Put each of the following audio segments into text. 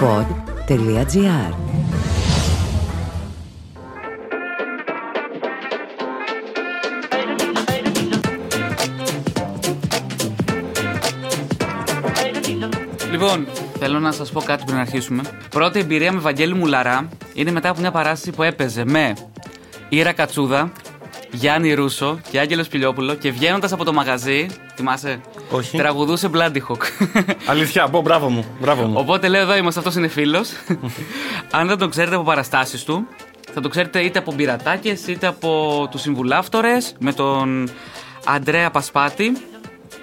pod.gr Λοιπόν, θέλω να σας πω κάτι πριν αρχίσουμε. Πρώτη εμπειρία με Βαγγέλη Μουλαρά είναι μετά από μια παράσταση που έπαιζε με Ήρα Κατσούδα, Γιάννη Ρούσο και Άγγελος Πιλιόπουλο και βγαίνοντας από το μαγαζί. Θυμάσαι; Όχι. Τραγουδούσε Bloody Hawk. Αλήθεια, πω, μπράβο μου. Μπράβο μου. Οπότε λέω εδώ είμαστε, αυτός είναι φίλος. Αν δεν τον ξέρετε από παραστάσεις του, θα το ξέρετε είτε από μπειρατάκε είτε από τους συμβουλάφτορες με τον Αντρέα Πασπάτη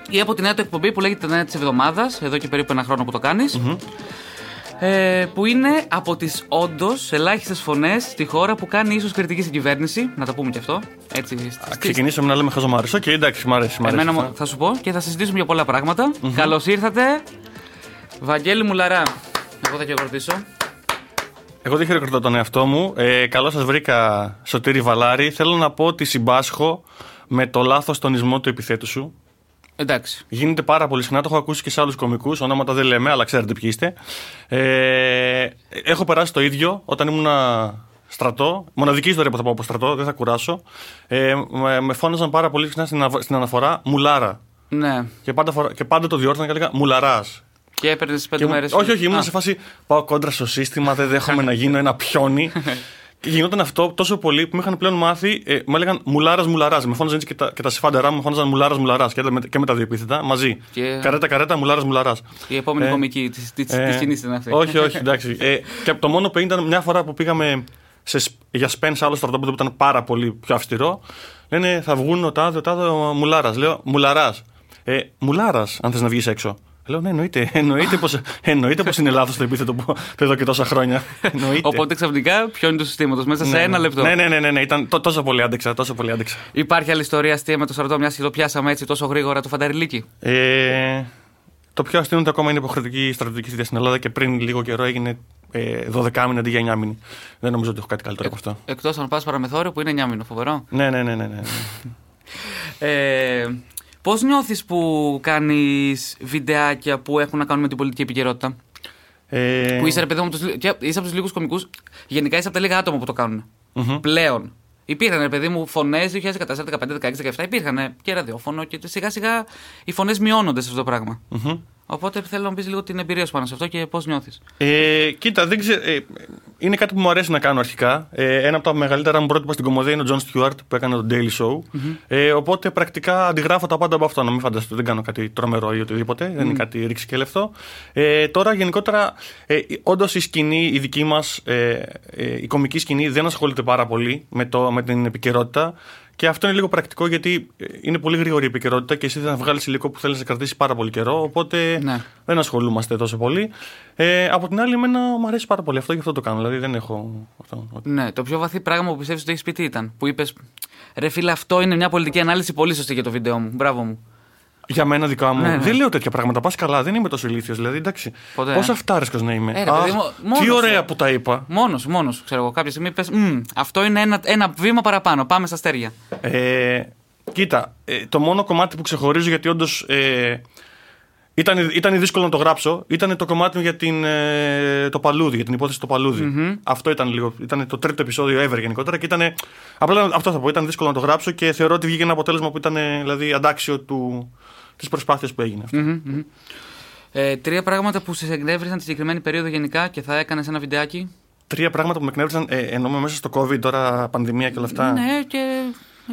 ή από την νέα του εκπομπή που λέγεται Νέα της Εβδομάδας, εδώ και περίπου ένα χρόνο που το κανει Ε, που είναι από τις όντως ελάχιστες φωνές στη χώρα που κάνει ίσως κριτική στην κυβέρνηση. Να τα πούμε και αυτό. Έτσι, Α, στις- Ξεκινήσαμε να λέμε χαζομάρες. Οκ, εντάξει, μ' αρέσει. Μ αρέσει Εμένα αυτό. μου- θα σου πω και θα συζητήσουμε για πολλά πράγματα. Καλώς ήρθατε. Βαγγέλη Μουλαρά. Εγώ θα χειροκροτήσω. Εγώ δεν χειροκροτώ τον εαυτό μου. Ε, Καλώ σας βρήκα, Σωτήρη Βαλάρη. Θέλω να πω ότι συμπάσχω με το λάθος τονισμό του επιθέτου σου. Εντάξει. Γίνεται πάρα πολύ συχνά, το έχω ακούσει και σε άλλους κομικούς. Ονόματα δεν λέμε, αλλά ξέρετε ποιοι είστε. Ε, έχω περάσει το ίδιο όταν ήμουν στρατό. Μοναδική ιστορία που θα πω από στρατό, δεν θα κουράσω. Ε, με, με φώναζαν πάρα πολύ συχνά στην, ανα- στην αναφορά Μουλάρα. Ναι. Και πάντα, φορά- και πάντα το διόρθωνα και έλεγα Μουλαράς. Και έπαιρνες τις πέντε Και μου- μέρες. όχι, όχι, ήμουν σε φάση. Πάω κόντρα στο σύστημα, δεν δέχομαι να γίνω ένα πιόνι. Και γινόταν αυτό τόσο πολύ που με είχαν πλέον μάθει. Ε, μου έλεγαν Μουλάρας Μουλαράς. Με φώναζαν έτσι και τα, και τα συφάντερά μου, με φώναζαν Μουλάρας Μουλαράς. Και, με, και με τα δύο επίθετα μαζί. Και- Καρέτα καρέτα Μουλάρας Μουλαράς. Η επόμενη Ε, κομική τη της, Ε, της σκηνής ήταν αυτή. Όχι, όχι, εντάξει. Ε, και το μόνο που ήταν μια φορά που πήγαμε σε, σ- για σπεν σε άλλο στρατόπεδο που ήταν πάρα πολύ πιο αυστηρό. Λένε θα βγουν ο τάδε, ο τάδε ο Μουλάρας. Λέω Μουλαράς. Ε, Μουλάρας, αν θες να βγεις έξω. Λέω ναι, εννοείται. Εννοείται πω εννοείται πως είναι λάθος το επίθετο που που εδώ και τόσα χρόνια. Εννοείται. Οπότε ξαφνικά πιώνει του συστήματος μέσα σε Ναι, ένα ναι. λεπτό. Ναι, ναι, ναι, ναι, ναι. Ήταν τό- τόσο πολύ άντεξα. Τόσο πολύ άντεξα. Υπάρχει άλλη ιστορία αστεία με το στρατό, μια και το πιάσαμε έτσι τόσο γρήγορα το φανταριλίκι; Ε, το πιο αστείο είναι ότι ακόμα είναι υποχρεωτική στρατιωτική θητεία στην Ελλάδα και πριν λίγο καιρό έγινε ε, 12 μήνα αντί για 9 μήνη. Δεν νομίζω ότι έχω κάτι καλύτερο από αυτό. Εκτός αν πας παραμεθόριο που είναι 9 μήνο, φοβερό. Ναι, ναι, ναι, ναι. ναι. Ε, Πώς νιώθεις που κάνεις βιντεάκια που έχουν να κάνουν με την πολιτική επικαιρότητα; Ε, Που είσαι ρε παιδί μου, τους λι- και είσαι από τους λίγους κομικούς. Γενικά είσαι από τα λίγα άτομα που το κάνουν. Πλέον. Υπήρχαν ρε παιδί μου φωνές 2014, 2015, 2016, 2017. Υπήρχαν και ραδιόφωνο και σιγά σιγά οι φωνές μειώνονται σε αυτό το πράγμα. μμμ. Οπότε θέλω να μου πεις λίγο την εμπειρία σου πάνω σε αυτό και πώς νιώθεις. Ε, κοίτα, δεν ξέρω, ε, είναι κάτι που μου αρέσει να κάνω αρχικά. Ε, ένα από τα μεγαλύτερα μου πρότυπα στην κομμωδία είναι ο John Stewart που έκανε το Daily Show. Ε, οπότε πρακτικά αντιγράφω τα πάντα από αυτό. Να μην φανταστείτε, δεν κάνω κάτι τρομερό ή οτιδήποτε. Δεν είναι κάτι ρίξει και λεφτό. Ε, τώρα γενικότερα, ε, όντως η σκηνή, η δική μας, ε, ε, η κομική σκηνή δεν ασχολείται πάρα πολύ με, το, με την επικαιρότητα. Και αυτό είναι λίγο πρακτικό γιατί ε, είναι πολύ γρήγορη η επικαιρότητα και εσύ θα βγάλεις υλικό που θέλεις να κρατήσει πάρα πολύ καιρό. Οπότε Ναι. δεν ασχολούμαστε τόσο πολύ. Ε, από την άλλη, εμένα μου αρέσει πάρα πολύ αυτό, γι' αυτό το κάνω. Δηλαδή δεν έχω. Αυτό, ότι- Ναι, το πιο βαθύ πράγμα που πιστεύεις ότι έχεις πει τι ήταν. Που είπες, Ρε φίλε, αυτό είναι μια πολιτική ανάλυση πολύ σωστή για το βίντεο μου. Μπράβο μου. Για μένα δικά μου. Ναι, ναι. Δεν λέω τέτοια πράγματα. Πας καλά, δεν είμαι τόσο ηλίθιος. Δηλαδή, εντάξει. Ποτέ. Πόσο αυτάρεσκος να είμαι. Ε, ρε, παιδί μου, μόνος τι σου. ωραία που τα είπα. Μόνος σου, μόνος σου. Ξέρω εγώ. Κάποια στιγμή πες, αυτό είναι ένα, ένα βήμα παραπάνω. Πάμε στα αστέρια. Ε, κοίτα, ε, το μόνο κομμάτι που ξεχωρίζω γιατί όντως. Ε, ήταν, ήταν δύσκολο να το γράψω. Ήταν το κομμάτι για την, ε, το παλούδι, για την υπόθεση το παλουδι Αυτό ήταν λίγο. Ήταν το τρίτο επεισόδιο ever γενικότερα. Και ήταν, απλά αυτό θα πω. Ήταν δύσκολο να το γράψω και θεωρώ ότι βγήκε ένα αποτέλεσμα που ήταν ε, δηλαδή, αντάξιο του, της προσπάθειας που έγινε. αυτή. Μμμ, μμμ. Ε, τρία πράγματα που σε εκνεύρισαν τη συγκεκριμένη περίοδο γενικά και θα έκανες ένα βιντεάκι. Τρία πράγματα που με εκνεύρισαν, ε, εννοώ μέσα στο COVID, τώρα πανδημία και όλα αυτά. Ναι, και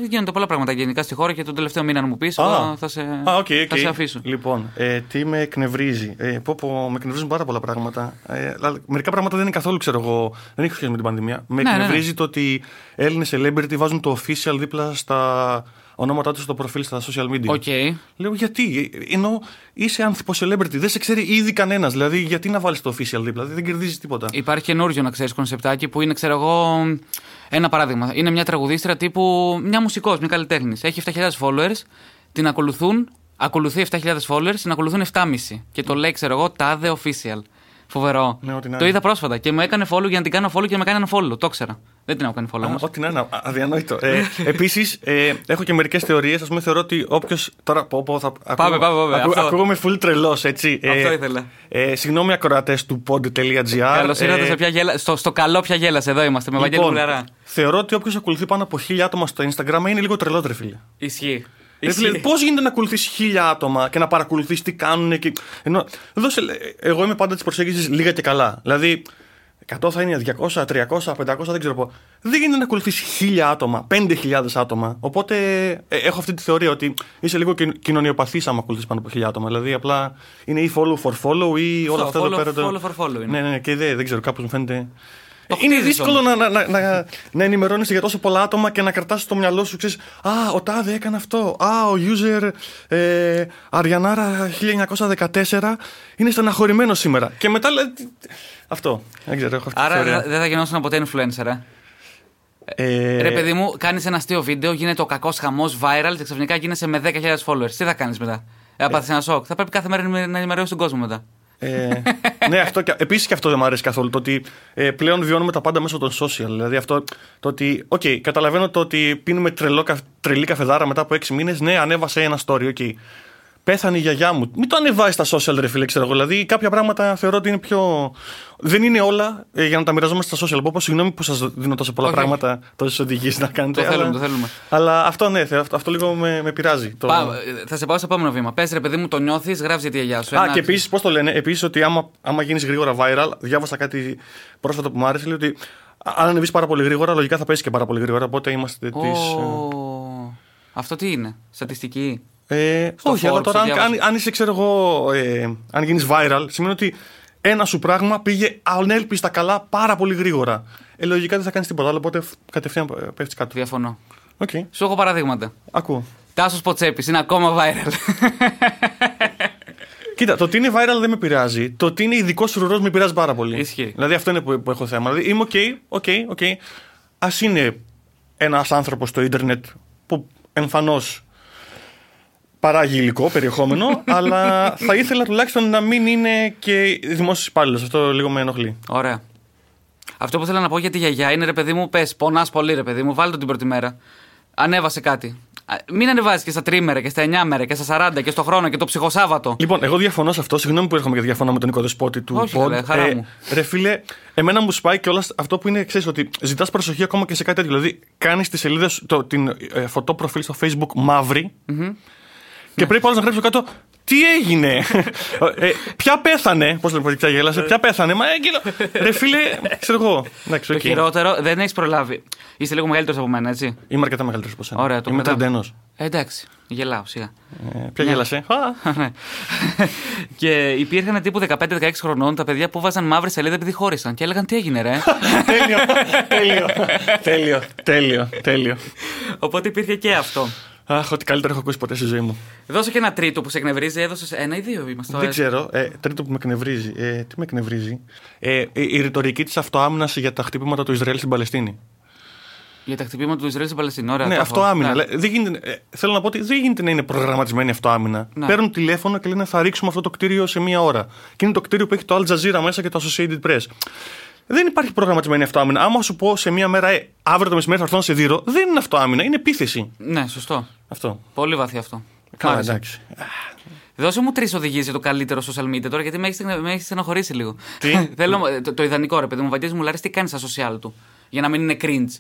γίνονται πολλά πράγματα γενικά στη χώρα και τον τελευταίο μήνα να μου πεις. Α. Θα, σε, Α, OK, OK. θα σε αφήσω. Λοιπόν, ε, τι με εκνευρίζει; Ε, πω, πω, με εκνευρίζουν πάρα πολλά πράγματα. Ε, αλλά μερικά πράγματα δεν είναι καθόλου, ξέρω εγώ, δεν έχει σχέση με την πανδημία. Με Ναι, ναι, ναι. εκνευρίζει το ότι Έλληνες celebrity βάζουν το official δίπλα στα ονόματά τους στο προφίλ στα social media. OK. Λέω γιατί, ε, ενώ είσαι άνθρωπο celebrity, δεν σε ξέρει ήδη κανένας. Δηλαδή, γιατί να βάλεις το official δίπλα, δηλαδή, δεν κερδίζεις τίποτα. Υπάρχει καινούριο να ξέρεις κονσεπτάκι που είναι, ξέρω εγώ, ένα παράδειγμα. Είναι μια τραγουδίστρια τύπου μια μουσικός, μια καλλιτέχνης. Έχει 7.000 followers, την ακολουθούν, ακολουθεί 7.000 followers, την ακολουθούν 7,5. Και το λέει, ξέρω εγώ, τάδε official. Φοβερό. Ναι, ό,τι να το είναι. είδα πρόσφατα και μου έκανε follow για να την κάνω follow και να με κάνει ένα follow. Το ήξερα. Δεν την έχω κάνει follow Α, όμως. Ό,τι να είναι, α- αδιανόητο. Ε, Επίσης, ε, έχω και μερικές θεωρίες. Α πούμε, θεωρώ ότι όποιο. Τώρα πω, πω, θα. Πάμε, πάμε, πάμε. Ακού, Αυτό. ακούγομαι full τρελός, έτσι. Αυτό ήθελα. Ε, συγγνώμη, ακροατές του pod.gr. Καλώς ήρθατε ε, σε ποια γέλα... στο, στο καλό πια γέλασε. Εδώ είμαστε με Βαγγέλη λοιπόν, Βουλαρά. θεωρώ ότι όποιος ακολουθεί πάνω από χίλια άτομα στο Instagram είναι λίγο τρελό, ρε φίλε. Ισχύει. Δηλαδή, πώς γίνεται να ακολουθείς χίλια άτομα και να παρακολουθείς τι κάνουν. Και... Ενώ, δώσε, εγώ είμαι πάντα της προσέγγισης λίγα και καλά. Δηλαδή, 100 θα είναι 200, 300, 500, δεν ξέρω πώ. Δεν γίνεται να ακολουθείς χίλια άτομα, 5.000 άτομα. Οπότε ε, έχω αυτή τη θεωρία ότι είσαι λίγο κοινωνιοπαθής άμα ακολουθείς πάνω από χίλια άτομα. Δηλαδή, απλά είναι ή follow for follow ή όλα αυτά follow- εδώ πέρα. το- follow for follow είναι. Ναι, ναι, ναι, και δεν, δεν ξέρω, κάπως μου φαίνεται. Το είναι χτίζεις δύσκολο όμως. να, να, να, να, να ενημερώνεσαι για τόσο πολλά άτομα και να κρατάς στο μυαλό σου, ξέρεις, Α, ο Τάδε έκανε αυτό. Α, ο user ε, Αριανάρα 1914 είναι στεναχωρημένος σήμερα. Και μετά λέει. τι- Αυτό. Δεν ξέρω, έχω αυτή τη Άρα θεωρία. δεν δεν θα γινόσουν ποτέ influencer, ε. Ε, Ρε παιδί μου, κάνεις ένα αστείο βίντεο, γίνεται ο κακός χαμός viral και ξαφνικά γίνεσαι με 10.000 followers. Τι θα κάνεις μετά; Ε, θα πάθεις ένα σοκ. Θα πρέπει κάθε μέρα να να ενημερώσεις τον κόσμο μετά. Ε, ναι, αυτό, και- επίσης και αυτό δεν μου αρέσει καθόλου. Το ότι ε, πλέον βιώνουμε τα πάντα μέσω των social. Δηλαδή αυτό το ότι, οκ, καταλαβαίνω το ότι πίνουμε τρελό, κα- τρελή καφεδάρα μετά από έξι μήνες. Ναι, ανέβασε ένα story, OK. Πέθανε η γιαγιά μου. Μην το ανεβάζεις στα social, ρε φίλε, ξέρω εγώ. Δηλαδή κάποια πράγματα θεωρώ ότι είναι πιο. Δεν είναι όλα ε, για να τα μοιραζόμαστε στα social. Πω, πω, συγγνώμη που σας δίνω τόσο πολλά Όχι. πράγματα, τόσες οδηγίες να κάνετε. Το θέλουμε, αλλά, το θέλουμε. Αλλά αυτό ναι, θε- αυτό, αυτό λίγο με, με πειράζει. Το... Πά- ε, θα σε πάω στο επόμενο βήμα. Πες ρε παιδί μου, το νιώθεις, γράφεις για τη γιαγιά σου. Α, Ένα- και επίσης, πώς το λένε, επίσης ότι άμα, άμα γίνεις γρήγορα viral, διάβασα κάτι πρόσφατα που μου άρεσε, λέει ότι αν ανεβείς πάρα πολύ γρήγορα, λογικά θα πέσεις και πάρα πολύ γρήγορα. Οπότε είμαστε της. Ω, Αυτό τι είναι, στατιστική; Ε, Στο όχι, αλλά Forbes τώρα αν, διάβασα. αν, αν είσαι, ξέρω εγώ, ε, αν γίνεις viral, σημαίνει ότι ένα σου πράγμα πήγε ανέλπιστα καλά πάρα πολύ γρήγορα. Ε, λογικά δεν θα κάνεις τίποτα άλλο, οπότε φ- κατευθείαν πέφτεις κάτω. Διαφωνώ. Οκ, Σου έχω παραδείγματα. ακούω. Τάσος Ποτσέπης είναι ακόμα viral. Κοίτα, το ότι είναι viral δεν με πειράζει. Το ότι είναι ειδικός ρουρό με πειράζει πάρα πολύ. Ισχύει. Δηλαδή αυτό είναι που, που έχω θέμα. Δηλαδή είμαι OK, OK, OK. Α είναι ένας άνθρωπος στο ίντερνετ που εμφανώς παράγει υλικό, περιεχόμενο, αλλά θα ήθελα τουλάχιστον να μην είναι και δημόσιος υπάλληλος. Αυτό λίγο με ενοχλεί. Ωραία. Αυτό που θέλω να πω για τη γιαγιά είναι ρε παιδί μου, πες, πονάς πολύ ρε παιδί μου, βάλτε το την πρώτη μέρα. Ανέβασε κάτι. Α, Μην ανεβάζεις και στα τρίμερα και στα 9 μέρα και στα 40 και στο χρόνο και το ψυχοσάββατο. Λοιπόν, εγώ διαφωνώ σε αυτό. Συγγνώμη που έρχομαι και διαφωνώ με τον οικοδεσπότη του Όχι, pod. καλέ, χαρά μου. ρε φίλε, εμένα μου σπάει και όλας αυτό που είναι, ξέρεις, ότι ζητάς προσοχή ακόμα και σε κάτι τέτοιο. Δηλαδή, κάνεις τη σελίδα, σου- το, την ε, φωτό προφίλ στο Facebook μαύρη και πρέπει άλλο να γράψει κάτω. Τι έγινε, ε, Ποια πέθανε, Πώς λέμε, ποια γέλασε, Ποια πέθανε, Μα έγκυλο. Ρε φίλε, ξέρω εγώ. Εντάξει, Το οκ. χειρότερο δεν έχεις προλάβει. Είστε λίγο μεγαλύτερος από μένα, έτσι. Είμαι αρκετά μεγαλύτερος από σένα. Ωραία, το Είμαι κρατάω. 31. Ε, εντάξει, γελάω σιγά. Ε, ποια γέλασε; Α, Ναι. και υπήρχαν τύπου 15-16 χρονών τα παιδιά που βάζαν μαύρη σελίδα επειδή χώρισαν και έλεγαν τι έγινε, ρε; τέλειο, τέλειο, τέλειο, τέλειο, τέλειο. Οπότε υπήρχε και αυτό. Αχ, ό,τι καλύτερο έχω ακούσει ποτέ στη ζωή μου. Δώσε και ένα τρίτο που σε εκνευρίζει, έδωσες ένα ή δύο είμαστε. Δεν ξέρω. Ε, τρίτο που με εκνευρίζει. Ε, τι με εκνευρίζει; Ε, η, η ρητορική της αυτοάμυνας για τα χτυπήματα του Ισραήλ στην Παλαιστίνη. Για τα χτυπήματα του Ισραήλ στην Παλαιστίνη. Ωραία, ναι, το έχω. αυτοάμυνα. Ναι. Λέ- Δεν γίνεται, ε, θέλω να πω ότι δεν γίνεται να είναι προγραμματισμένη αυτοάμυνα. Ναι. Παίρνουν τηλέφωνο και λένε θα ρίξουμε αυτό το κτίριο σε μία ώρα. Και είναι το κτίριο που έχει το Al Jazeera μέσα και το Associated Press. Δεν υπάρχει προγραμματισμένη αυτοάμυνα. Άμα σου πω σε μία μέρα, ε, αύριο το μεσημέρι θα έρθω να σε δείρω, δεν είναι αυτοάμυνα, είναι επίθεση. ναι, σωστό. Αυτό. Πολύ βαθύ αυτό. Μ' Καλά, άρεσε. εντάξει. Δώσε μου τρεις οδηγίες για το καλύτερο social media τώρα, γιατί με έχεις με έχεις στενοχωρήσει λίγο. Τι; Θέλω, το, το ιδανικό ρε παιδί μου, Βαγγέλης μου λάρει τι κάνεις στα social του. Για να μην είναι cringe;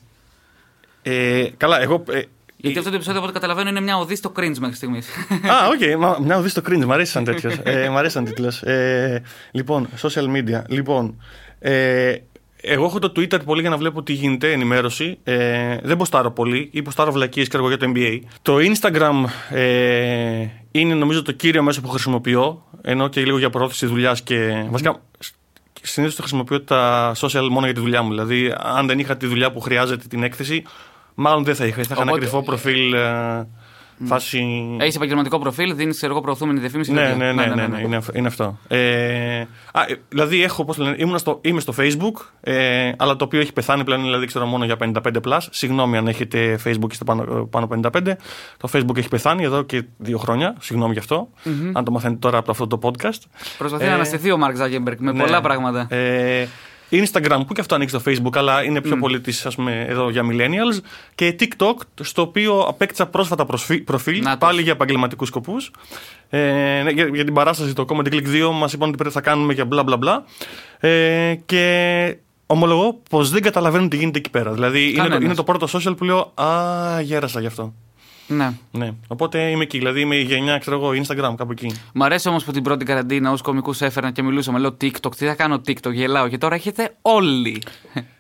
Ε, καλά, εγώ. Ε, Γιατί αυτό το επεισόδιο, από ό,τι καταλαβαίνω, είναι μια οδή στο cringe μέχρι στιγμής. Α, οκ, μα μια ωδή στο cringe, μ' αρέσει σαν τέτοιο. ε, μ' αρέσει σαν τίτλο. Ε, λοιπόν, social media. Λοιπόν, ε, εγώ έχω το Twitter πολύ για να βλέπω τι γίνεται, ενημέρωση. Ε, δεν ποστάρω πολύ ή ποστάρω βλακίες και για το NBA. Το Instagram ε, είναι νομίζω το κύριο μέσο που χρησιμοποιώ, ενώ και λίγο για προώθηση δουλειάς και. Βασικά, συνήθως το χρησιμοποιώ τα social μόνο για τη δουλειά μου. Δηλαδή, αν δεν είχα τη δουλειά που χρειάζεται την έκθεση, μάλλον δεν θα είχα. Θα είχα ένα Οπότε- κρυφό προφίλ. ε, Φάση... Έχεις επαγγελματικό προφίλ, δίνεις εγώ προωθούμενη διαφήμιση. Ναι, τέτοια. ναι, ναι, ναι, ναι, είναι, αυ- είναι αυτό. Ε, α, ε, δηλαδή, έχω, πώς το λένε, ήμουν στο, είμαι στο Facebook, ε, αλλά το οποίο έχει πεθάνει πλέον, δηλαδή ξέρω μόνο για 55 plus. Συγγνώμη αν έχετε Facebook και είστε πάνω, πάνω 55. Το Facebook έχει πεθάνει εδώ και δύο χρόνια. Συγγνώμη γι' αυτο Αν το μαθαίνετε τώρα από αυτό το podcast. Προσπαθεί Ε, να αναστηθεί ο Μάρκ Ζάγκεμπεργκ με Ναι. πολλά πράγματα. Ε, Instagram που και αυτό ανοίξει στο Facebook, αλλά είναι πιο πολύ της, ας πούμε, εδώ για millennials. Και TikTok, στο οποίο απέκτησα πρόσφατα προσφι- προφίλ, Να τους. πάλι για επαγγελματικούς σκοπούς. Ε, ναι, για, για την παράσταση το Comedy Click 2 μας είπαν ότι πρέπει θα κάνουμε και μπλα μπλα μπλα. Ε, και ομολογώ πως δεν καταλαβαίνουν τι γίνεται εκεί πέρα. Δηλαδή είναι το, Κανένας. είναι το πρώτο social που λέω Α, γέρασα γι' αυτό. Ναι. Ναι. Οπότε είμαι εκεί. Δηλαδή είμαι η γενιά, ξέρω εγώ, Instagram, κάπου εκεί. Μ' αρέσει όμως που την πρώτη καραντίνα ως κομικούς έφερνα και μιλούσαμε. Λέω TikTok, τι θα κάνω TikTok, γελάω. Και τώρα έχετε όλοι.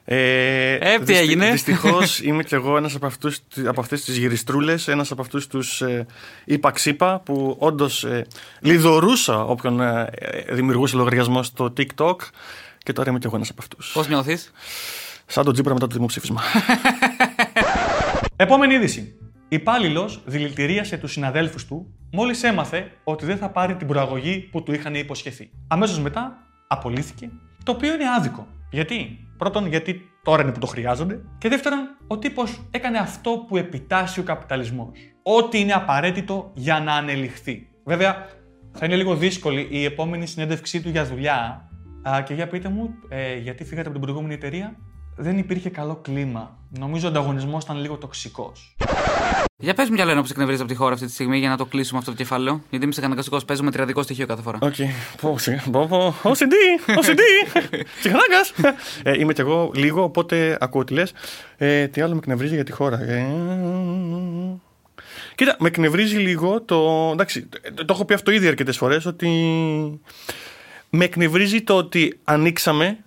Ε, Ε, τι έγινε; Δυστυχώς είμαι κι εγώ ένας από, αυτούς, από αυτές τις γυριστρούλες, ένας από αυτούς τους ε, είπα ξύπα που όντως ε, λιδωρούσα όποιον ε, ε, δημιουργούσε λογαριασμός στο TikTok. Και τώρα είμαι κι εγώ ένας από αυτούς. Πώς νιώθεις; Σαν τον Τζίπρα μετά το δημοψήφισμα. Επόμενη είδηση. Υπάλληλος δηλητηρίασε τους συναδέλφους του μόλις έμαθε ότι δεν θα πάρει την προαγωγή που του είχαν υποσχεθεί. Αμέσως μετά απολύθηκε, το οποίο είναι άδικο. Γιατί; Πρώτον, γιατί τώρα είναι που το χρειάζονται. Και δεύτερον, ο τύπος έκανε αυτό που επιτάσσει ο καπιταλισμός. Ό,τι είναι απαραίτητο για να ανελιχθεί. Βέβαια, θα είναι λίγο δύσκολη η επόμενη συνέντευξή του για δουλειά. Α, και για πείτε μου, ε, γιατί φύγατε από την προηγούμενη εταιρεία; Δεν υπήρχε καλό κλίμα. Νομίζω ο ανταγωνισμός ήταν λίγο τοξικός. Για πες μου κι άλλο ένα που σε εκνευρίζει από τη χώρα αυτή τη στιγμή για να το κλείσουμε αυτό το κεφάλαιο. Γιατί είμαι σε καναγκαστικό, παίζω με τριαδικό στοιχείο κάθε φορά. Οκ. Πω, σιγά. Πω, πω. OCD! OCD! Ψυχανάγκας! Ε, Είμαι κι εγώ λίγο, οπότε ακούω τι λες. Ε, τι άλλο με εκνευρίζει για τη χώρα. Ε, Κοίτα, με εκνευρίζει λίγο το. Εντάξει, το, το έχω πει αυτό ήδη αρκετές φορές ότι. Με εκνευρίζει το ότι ανοίξαμε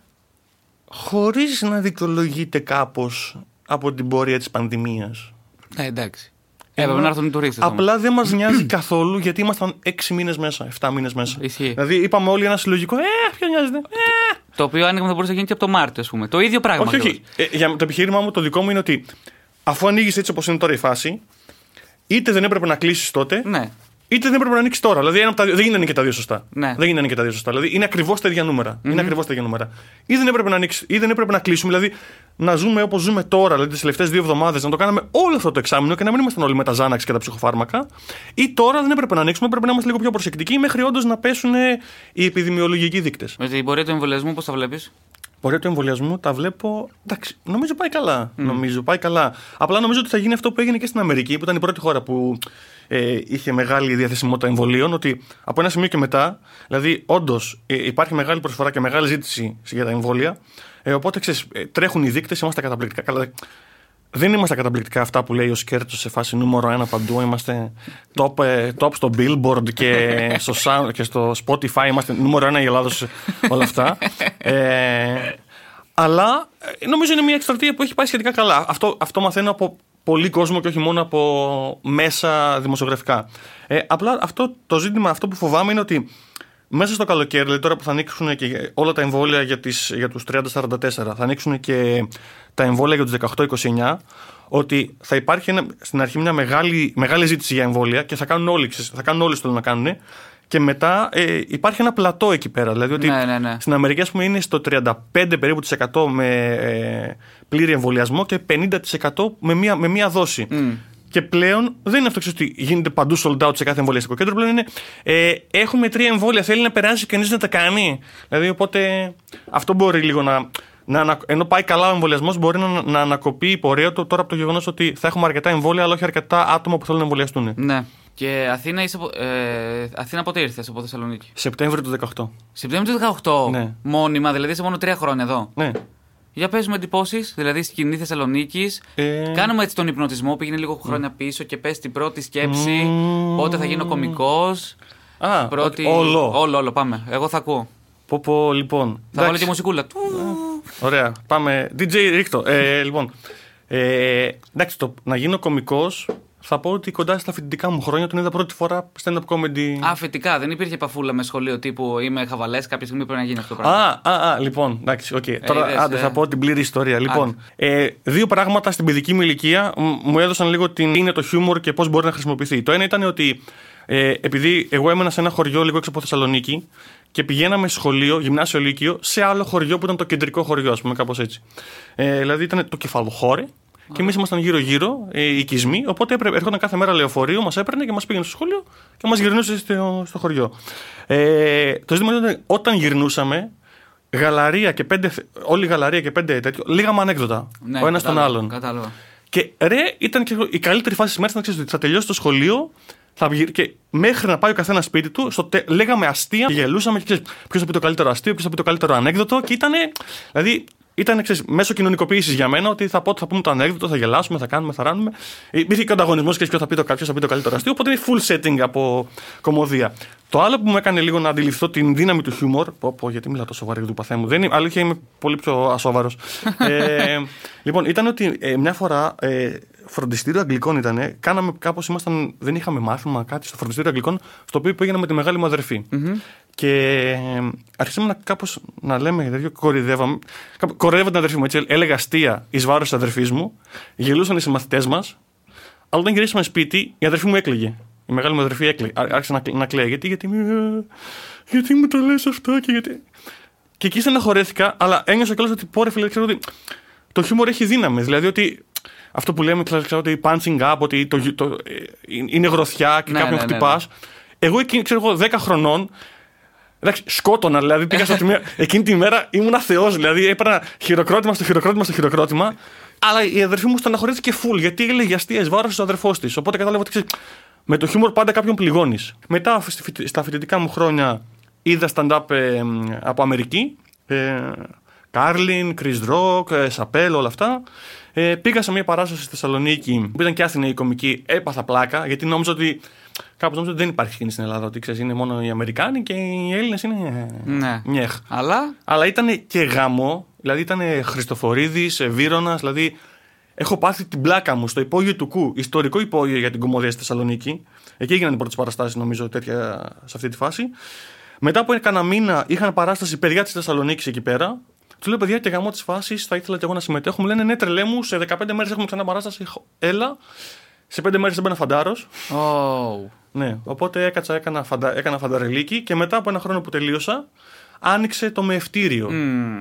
χωρίς να δικαιολογείται κάπως από την πορεία της πανδημίας. Ε, εντάξει. Έπρεπε να έρθουν οι τουρίστες. Απλά δεν μας νοιάζει καθόλου γιατί ήμασταν 6 μήνες μέσα, 7 μήνες μέσα. Ισχύει. Δηλαδή είπαμε όλοι ένα συλλογικό. Ε, ποιο νοιάζεται. Ε. Το οποίο άνοιγμα θα μπορούσε να γίνει και από το Μάρτιο, ας πούμε. Το ίδιο πράγμα. Όχι, όχι. ακριβώς. Ε, για το επιχείρημά μου, το δικό μου είναι ότι αφού ανοίγεις έτσι όπως είναι τώρα η φάση, είτε δεν έπρεπε να κλείσεις τότε, Ναι. Είτε δεν έπρεπε να ανοίξει τώρα. Δηλαδή ένα από τα δύο- δεν γίνανε και τα δύο σωστά. Ναι. Δεν γίνανε και τα δύο σωστά. Δηλαδή είναι ακριβώς τα ίδια νούμερα. Είναι ακριβώς τα ίδια νούμερα. Ή δεν έπρεπε να ανοίξει, ή δεν έπρεπε να κλείσουμε. Δηλαδή να ζούμε όπως ζούμε τώρα, δηλαδή τις τελευταίες δύο εβδομάδες, να το κάναμε όλο αυτό το εξάμεινο και να μην ήμασταν όλοι με τα Ζάναξ και τα ψυχοφάρμακα. Ή τώρα δεν έπρεπε να ανοίξουμε, έπρεπε να είμαστε λίγο πιο προσεκτικοί μέχρι όντως να πέσουν οι επιδημιολογικοί δείκτες. Με την πορεία του εμβολιασμού, πώς τα βλέπεις; Πορεία του εμβολιασμού τα βλέπω. Εντάξει, νομίζω πάει καλά. Νομίζω πάει καλά. Απλά νομίζω ότι θα γίνει αυτό που έγινε και στην Αμερική, που ήταν η πρώτη χώρα που ε, είχε μεγάλη διαθεσιμότητα εμβολίων. Ότι από ένα σημείο και μετά, δηλαδή, όντως ε, υπάρχει μεγάλη προσφορά και μεγάλη ζήτηση για τα εμβόλια. Ε, οπότε ξέρεις, ε, τρέχουν οι δείκτες, είμαστε καταπληκτικά. Καλά, δεν είμαστε καταπληκτικά αυτά που λέει ο Σκέρτσος σε φάση νούμερο ένα παντού. Είμαστε top, ε, top στο Billboard και στο, sound- και στο Spotify. Είμαστε νούμερο ένα η Ελλάδα σε όλα αυτά. Ε, αλλά ε, νομίζω είναι μια εκστρατεία που έχει πάει σχετικά καλά. Αυτό, αυτό μαθαίνω από πολύ κόσμο και όχι μόνο από μέσα δημοσιογραφικά. Ε, απλά αυτό το ζήτημα, αυτό που φοβάμαι είναι ότι μέσα στο καλοκαίρι, δηλαδή τώρα που θα ανοίξουν και όλα τα εμβόλια για, τις, για τους 30-44, θα ανοίξουν και τα εμβόλια για τους 18-29, ότι θα υπάρχει ένα, στην αρχή μια μεγάλη, μεγάλη ζήτηση για εμβόλια και θα κάνουν όλοι, ξέρεις, θα κάνουν όλοι στο να κάνουν. Και μετά ε, υπάρχει ένα πλατό εκεί πέρα. Δηλαδή ότι Ναι, ναι, ναι. στην Αμερική, ας πούμε, είναι στο 35 περίπου της 100 με ε, πλήρη εμβολιασμό και 50% με μία, με μία δόση. Και πλέον δεν είναι αυτό ξέρεις, ότι γίνεται παντού sold out σε κάθε εμβολιαστικό κέντρο. Πλέον είναι ε, έχουμε τρία εμβόλια, θέλει να περάσει κανείς να τα κάνει. Δηλαδή, οπότε αυτό μπορεί λίγο να. να ανα- ενώ πάει καλά ο εμβολιασμός, μπορεί να, να ανακοπεί η πορεία του τώρα από το γεγονός ότι θα έχουμε αρκετά εμβόλια, αλλά όχι αρκετά άτομα που θέλουν να εμβολιαστούν. Ναι. Και Αθήνα, είσαι από, ε, Αθήνα πότε ήρθες από Θεσσαλονίκη; Σεπτέμβριο του 18. Σεπτέμβριο του 18. Ναι. Μόνιμα, δηλαδή είσαι μόνο τρία χρόνια εδώ. Ναι. Για πες μου εντυπώσεις, δηλαδή σκηνή Θεσσαλονίκη. Ε, Κάνουμε έτσι τον υπνοτισμό, πήγαινε λίγο χρόνια πίσω και πες την πρώτη σκέψη. Μμμ. Πότε θα γίνω κωμικός. Α, Πρώτη... όλο. Όλο, όλο, πάμε. Εγώ θα ακούω. Πω, πω, λοιπόν. Θα βάλω Εντάξει. και μουσικούλα. Του. Ωραία. Πάμε. DJ ρίχτω. Ε, λοιπόν. Ε, εντάξει, το, να γίνω κωμικός θα πω ότι κοντά στα φοιτητικά μου χρόνια τον είδα πρώτη φορά stand-up comedy. Α, φετικά, δεν υπήρχε παφούλα με σχολείο τύπου είμαι χαβαλές, κάποια στιγμή πρέπει να γίνει αυτό το πράγμα. Α, α, α, λοιπόν, εντάξει, οκ. Τώρα είδες, άντε, ε. θα πω την πλήρη ιστορία. Λοιπόν, ε, δύο πράγματα στην παιδική μου ηλικία μ- μου έδωσαν λίγο την είναι το χιούμορ και πώς μπορεί να χρησιμοποιηθεί. Το ένα ήταν ότι ε, επειδή εγώ έμενα σε ένα χωριό λίγο έξω από Θεσσαλονίκη και πηγαίναμε σχολείο, γυμνάσιο λύκειο, σε άλλο χωριό που ήταν το κεντρικό χωριό, ας πούμε, κάπως έτσι. Ε, δηλαδή ήταν το κεφαλοχώρι. Και εμείς ήμασταν γύρω-γύρω, ε, οικισμοί. Οπότε έπρεπε, έρχονταν κάθε μέρα λεωφορείο, μας έπαιρνε και μας πήγαινε στο σχολείο και μας γυρνούσε στο, στο χωριό. Ε, το ζήτημα ήταν ότι όταν γυρνούσαμε, γαλαρία και πέντε, όλη η γαλαρία και πέντε τέτοιο, λίγαμε ανέκδοτα. Ναι, ο ένας τον κατάλαβα, άλλον. Κατάλαβα. Και ρε, ήταν και η καλύτερη φάση της μέρας να ξέρεις ότι θα τελειώσει το σχολείο. Θα βγει, και μέχρι να πάει ο καθένας σπίτι του, στο τε, λέγαμε αστεία και γελούσαμε και ξέρεις ποιος θα πει το καλύτερο αστείο, ποιος θα πει το καλύτερο ανέκδοτο. Και ήταν. Δηλαδή, ήταν ξέρεις, μέσω κοινωνικοποίησης για μένα ότι θα, πω, θα πούμε το ανέκδοτο, θα γελάσουμε, θα κάνουμε, θα ράνουμε. Υπήρχε και ο ανταγωνισμός και ποιος θα, πει το, ποιος θα πει το καλύτερο αστείο. Οπότε είναι full setting από κομμωδία. Το άλλο που μου έκανε λίγο να αντιληφθώ την δύναμη του χιούμορ. Πω, πω, γιατί μιλάω τόσο βαρύ του παθέ μου. Δεν είναι, αλήθεια είμαι πολύ πιο ασόβαρος. ε, λοιπόν, ήταν ότι ε, μια φορά ε, φροντιστήριο Αγγλικών ήταν. Κάναμε κάπως, ήμασταν, δεν είχαμε μάθημα κάτι στο φροντιστήριο Αγγλικών, στο οποίο πήγαινα με τη μεγάλη μου αδερφη Και ε, αρχίσαμε να, κάπως, να λέμε, δηλαδή, κορυδεύαμε. κάπου- Κοροϊδεύα την αδερφή μου, έτσι. Έλεγα αστεία εις βάρος της αδερφής μου. Γελούσαν οι συμμαθητές μας. Αλλά όταν γυρίσαμε σπίτι, η αδερφή μου έκλαιγε. Η μεγάλη μου αδερφή έκλαιγε. Ά- Άρχισε να, κλ- να κλαίει. Γιατί, γιατί, μη- γιατί μου το λες αυτό και γιατί. Και εκεί στεναχωρέθηκα, αλλά ένιωσα κιόλας ότι πόρε φίλε, ξέρω ότι το χιούμορ έχει δύναμη. Δηλαδή ότι αυτό που λέμε, ξέρω ξέρω, ότι punching up, ότι το, το, ε, είναι γροθιά και Ναι, κάποιον ναι, ναι, χτυπά. Εγώ εκείνη, ξέρω εγώ, 10 χρονών. Εντάξει, σκότωνα, δηλαδή πήγα στο σημείο. Εκείνη τη μέρα ήμουν θεός. Δηλαδή έπαιρνα χειροκρότημα στο χειροκρότημα στο χειροκρότημα. Αλλά η αδερφή μου στεναχωρέθηκε full γιατί έλεγε αστεία ει βάρος του αδερφός της. Οπότε κατάλαβα ότι ξέρεις, με το χιούμορ πάντα κάποιον πληγώνεις. Μετά στη φοιτη- στα φοιτητικά μου χρόνια είδα stand-up ε, μ, από Αμερική. Ε, Κάρλιν, Chris Rock, ε, Σαπέλ, όλα αυτά. Ε, πήγα σε μια παράσταση στη Θεσσαλονίκη που ήταν και άθινη η κομική. Έπαθα πλάκα γιατί νόμιζα ότι. Κάπως νόμιζα ότι δεν υπάρχει σκηνή στην Ελλάδα. Ότι ξέρεις, είναι μόνο οι Αμερικάνοι και οι Έλληνες είναι. ε, Ναι. Νιέχ. Αλλά; Αλλά ήταν και γαμό. Δηλαδή ήταν Χριστοφορίδης, Βίρονα. Δηλαδή έχω πάθει την πλάκα μου στο υπόγειο του Κου. Ιστορικό υπόγειο για την κομμωδία στη Θεσσαλονίκη. Εκεί έγιναν οι πρώτες παραστάσεις, νομίζω, τέτοια σε αυτή τη φάση. Μετά από κάνα μήνα είχαν παράσταση παιδιά της Θεσσαλονίκης εκεί πέρα. Του λέω, παιδιά, και γαμό της φάσης, θα ήθελα και εγώ να συμμετέχω. Μου λένε, ναι, τρελέ μου, σε 15 μέρες έχουμε ξανά παράσταση. Έλα. Σε 5 μέρες έμπαινα φαντάρος. Oh. Ναι, οπότε έκατσα, έκανα, φαντα, έκανα φανταρελίκι και μετά από ένα χρόνο που τελείωσα, άνοιξε το Μεευτήριο.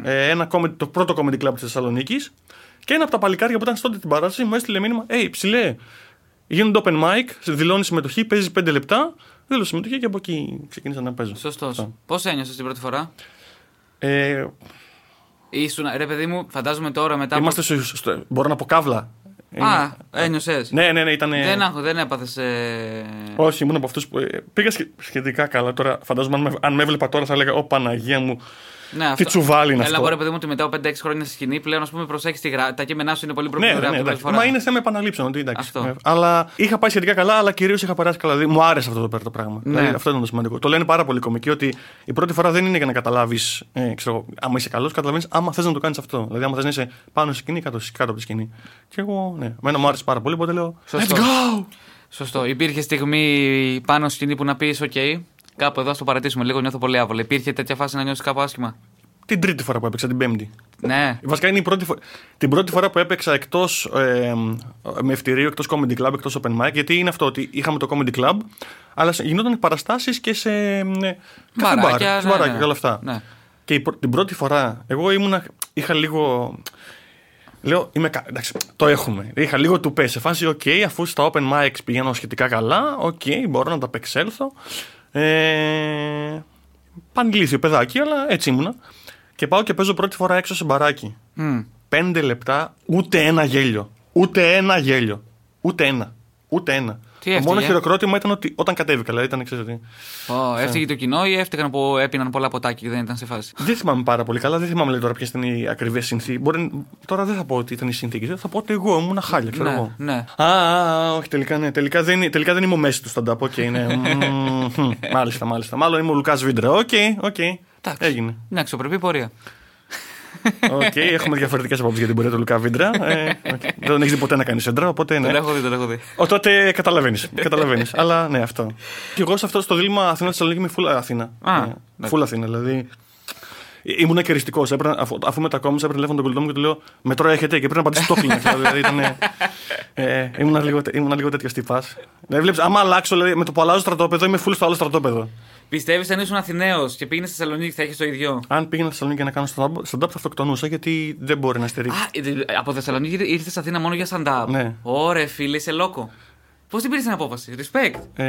Ε, ένα comedy, το πρώτο comedy club της Θεσσαλονίκης. Και ένα από τα παλικάρια που ήταν τότε την παράσταση μου έστειλε μήνυμα: Hey, ψηλέ, γίνονται open mic, δηλώνεις συμμετοχή, παίζεις 5 λεπτά. Δήλωσε συμμετοχή και από εκεί ξεκίνησα να παίζω. Σωστός. Αυτό. Πώς ένιωσες την πρώτη φορά; Ε, Ήσουν, ρε παιδί μου, φαντάζομαι τώρα μετά. από- είμαστε στο, στο- Μπορώ να πω καύλα. Α, ένιωσες. Ναι, ναι, ναι, ήταν. Δεν, έχω, δεν έπαθες. Ε... Όχι, ήμουν από αυτούς που. ε, πήγα σχε- σχετικά καλά. Τώρα φαντάζομαι αν με, αν με έβλεπα τώρα θα έλεγα: Ω Παναγία μου, Ναι, αυτό... τσουβάλι είναι Έλα, αυτό. πω, ρε παιδί μου, ότι μετά από 5-6 χρόνια στη σκηνή πλέον, ας πούμε, προσέχεις τη γρα... τα κείμενά σου είναι πολύ Ναι, προπηρεά ναι, από ναι, την πρώτη εντάξει. φορά. Μα είναι θέμα επαναλήψεων. Ότι, εντάξει. Αυτό. Ε, αλλά είχα πάει σχετικά καλά, αλλά κυρίως είχα περάσει καλά. Δηλαδή, μου άρεσε αυτό το, το πράγμα. Ναι. Δηλαδή, αυτό ήταν το σημαντικό. Το λένε πάρα πολύ κομικοί ότι η πρώτη φορά δεν είναι για να καταλάβεις. Ε, ξέρω, άμα είσαι καλός, καταλαβαίνεις άμα θες να το κάνεις αυτό. Δηλαδή, άμα θες να είσαι πάνω στη σκηνή, κάτω, κάτω από τη σκηνή. Και εγώ, ναι, εμένα μου άρεσε πάρα πολύ, οπότε λέω. Σωστό. Let's go! Σωστό. Υπήρχε στιγμή πάνω στη σκηνή που να πεις: OK, κάπου εδώ ας το παρατήσουμε λίγο, νιώθω πολύ άβολα. Υπήρχε τέτοια φάση να νιώσεις κάπου άσχημα; Την τρίτη φορά που έπαιξα, την πέμπτη. Ναι. Βασικά είναι η πρώτη φορά, την πρώτη φορά που έπαιξα εκτός ε, με ευτηρίο, εκτός comedy club, εκτός open mic. Γιατί είναι αυτό ότι είχαμε το comedy club, αλλά σε- γινόταν παραστάσεις και σε. Ε, κάθε Μπαράκια, μπαρ, σε ναι, μπαράκια ναι. και όλα αυτά. Ναι. Και η πρω- την πρώτη φορά, εγώ ήμουνα, είχα λίγο. Λέω, είμαι, κα- εντάξει, το έχουμε. Είχα λίγο του πε. Σε φάση, οκ, αφού στα open mics πηγαίνω σχετικά καλά, οκ, μπορώ να ανταπεξέλθω. Ε, πανηλίθιο παιδάκι, αλλά έτσι ήμουνα. Και πάω και παίζω πρώτη φορά έξω σε μπαράκι. Μμ. Πέντε λεπτά, ούτε ένα γέλιο. Ούτε ένα γέλιο. Ούτε ένα. Ούτε ένα. Τι το μόνο έφταιγε; χειροκρότημα ήταν ότι όταν κατέβηκα. Δηλαδή ήταν, ξέρεις, ότι... Ω, έφταιγε το κοινό ή έφταιγαν που έπιναν πολλά ποτάκια και δεν ήταν σε φάση; Δεν θυμάμαι πάρα πολύ καλά. Δεν θυμάμαι λέει, τώρα ποιες ήταν οι ακριβείς συνθήκες. Μπορεί... Τώρα δεν θα πω ότι ήταν οι συνθήκες. Θα πω ότι εγώ ήμουν χάλια. Ξέρω Ναι, εγώ. ναι. Α, α, α, όχι, τελικά, ναι. τελικά, δεν, είναι- τελικά δεν είμαι ο Μέσι του stand-up. OK, ναι. Μμμ, χμ, μάλιστα, μάλιστα. Μάλλον είμαι ο Λουκάς Βίντρα. Οκ, οκ. Εντάξει. Έγινε. Ναι, αξιοπρεπή πορεία. Οκ, έχουμε διαφορετικές απόψεις για την πορεία του Λουκά Βίντρα. Ε, οκ. Δεν τον έχεις δει ποτέ να κάνεις σέντρα, οπότε ναι. Τον έχω δει, τον έχω δει. Ο, τότε καταλαβαίνεις. καταλαβαίνεις. Αλλά ναι, αυτό. Και εγώ σε αυτό στο δίλημα Αθήνα Θεσσαλονίκη είμαι full Αθήνα. Α, Ε, εντάξει. full Αθήνα, δηλαδή. Ήμουν ακεριστικό. Αφού, αφού μετακόμισα, έπαιρνε τηλέφωνο τον κολλητό μου και του λέω Μετρό έχετε και πρέπει να πατήσει το κλείνει. δηλαδή ήταν. Ε, ήμουν, λίγο, ήμουν λίγο τέτοιος τυπά. Δηλαδή, βλέπεις, άμα αλλάξω, δηλαδή, με το που αλλάζω στρατόπεδο, είμαι full στο άλλο στρατόπεδο. Πιστεύεις αν ήσουν Αθηναίος και πήγαινες στη Θεσσαλονίκη θα έχεις το ίδιο; Αν πήγαινα στη Θεσσαλονίκη να κάνω stand-up, stand-up θα αυτοκτονούσα γιατί δεν μπορεί να στηρίξει. Α, ε, από Θεσσαλονίκη ήρθε στην Αθήνα μόνο για stand-up. Ναι. Ωραία, φίλε, είσαι λόκο. Πώς την πήρες την απόφαση, respect. Ε,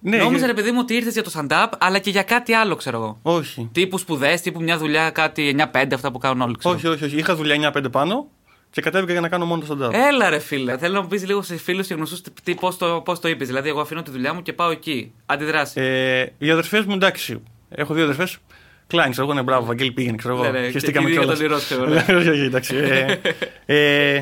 ναι, Νόμιζα, για- ρε παιδί μου, ότι ήρθες για το stand-up, αλλά και για κάτι άλλο, ξέρω εγώ. Όχι. Τύπου σπουδές, τύπου μια δουλειά, κάτι 9-5, αυτά που κάνουν όλοι. Ξέρω. όχι, όχι, όχι. Είχα δουλειά 9-5 πάνω και κατέβηκα για να κάνω μόνο το stand-up. Έλα, ρε φίλε. Θέλω να μου πεις λίγο σε φίλους και γνωστούς πώς το, πώς το είπες. Δηλαδή, εγώ αφήνω τη δουλειά μου και πάω εκεί. Αντιδράσει. Ε, οι αδερφές μου εντάξει. Έχω δύο αδερφές. Κλάιν, ξέρω εγώ, ναι, μπράβο, Βαγγέλη πήγαινε, ξέρω Ναι, εγώ. ναι, Χεστήκαμε και η ίδια κιόλας. τον ήρω, ξέρω, ναι. Όχι, όχι, εντάξει. Ε, ε,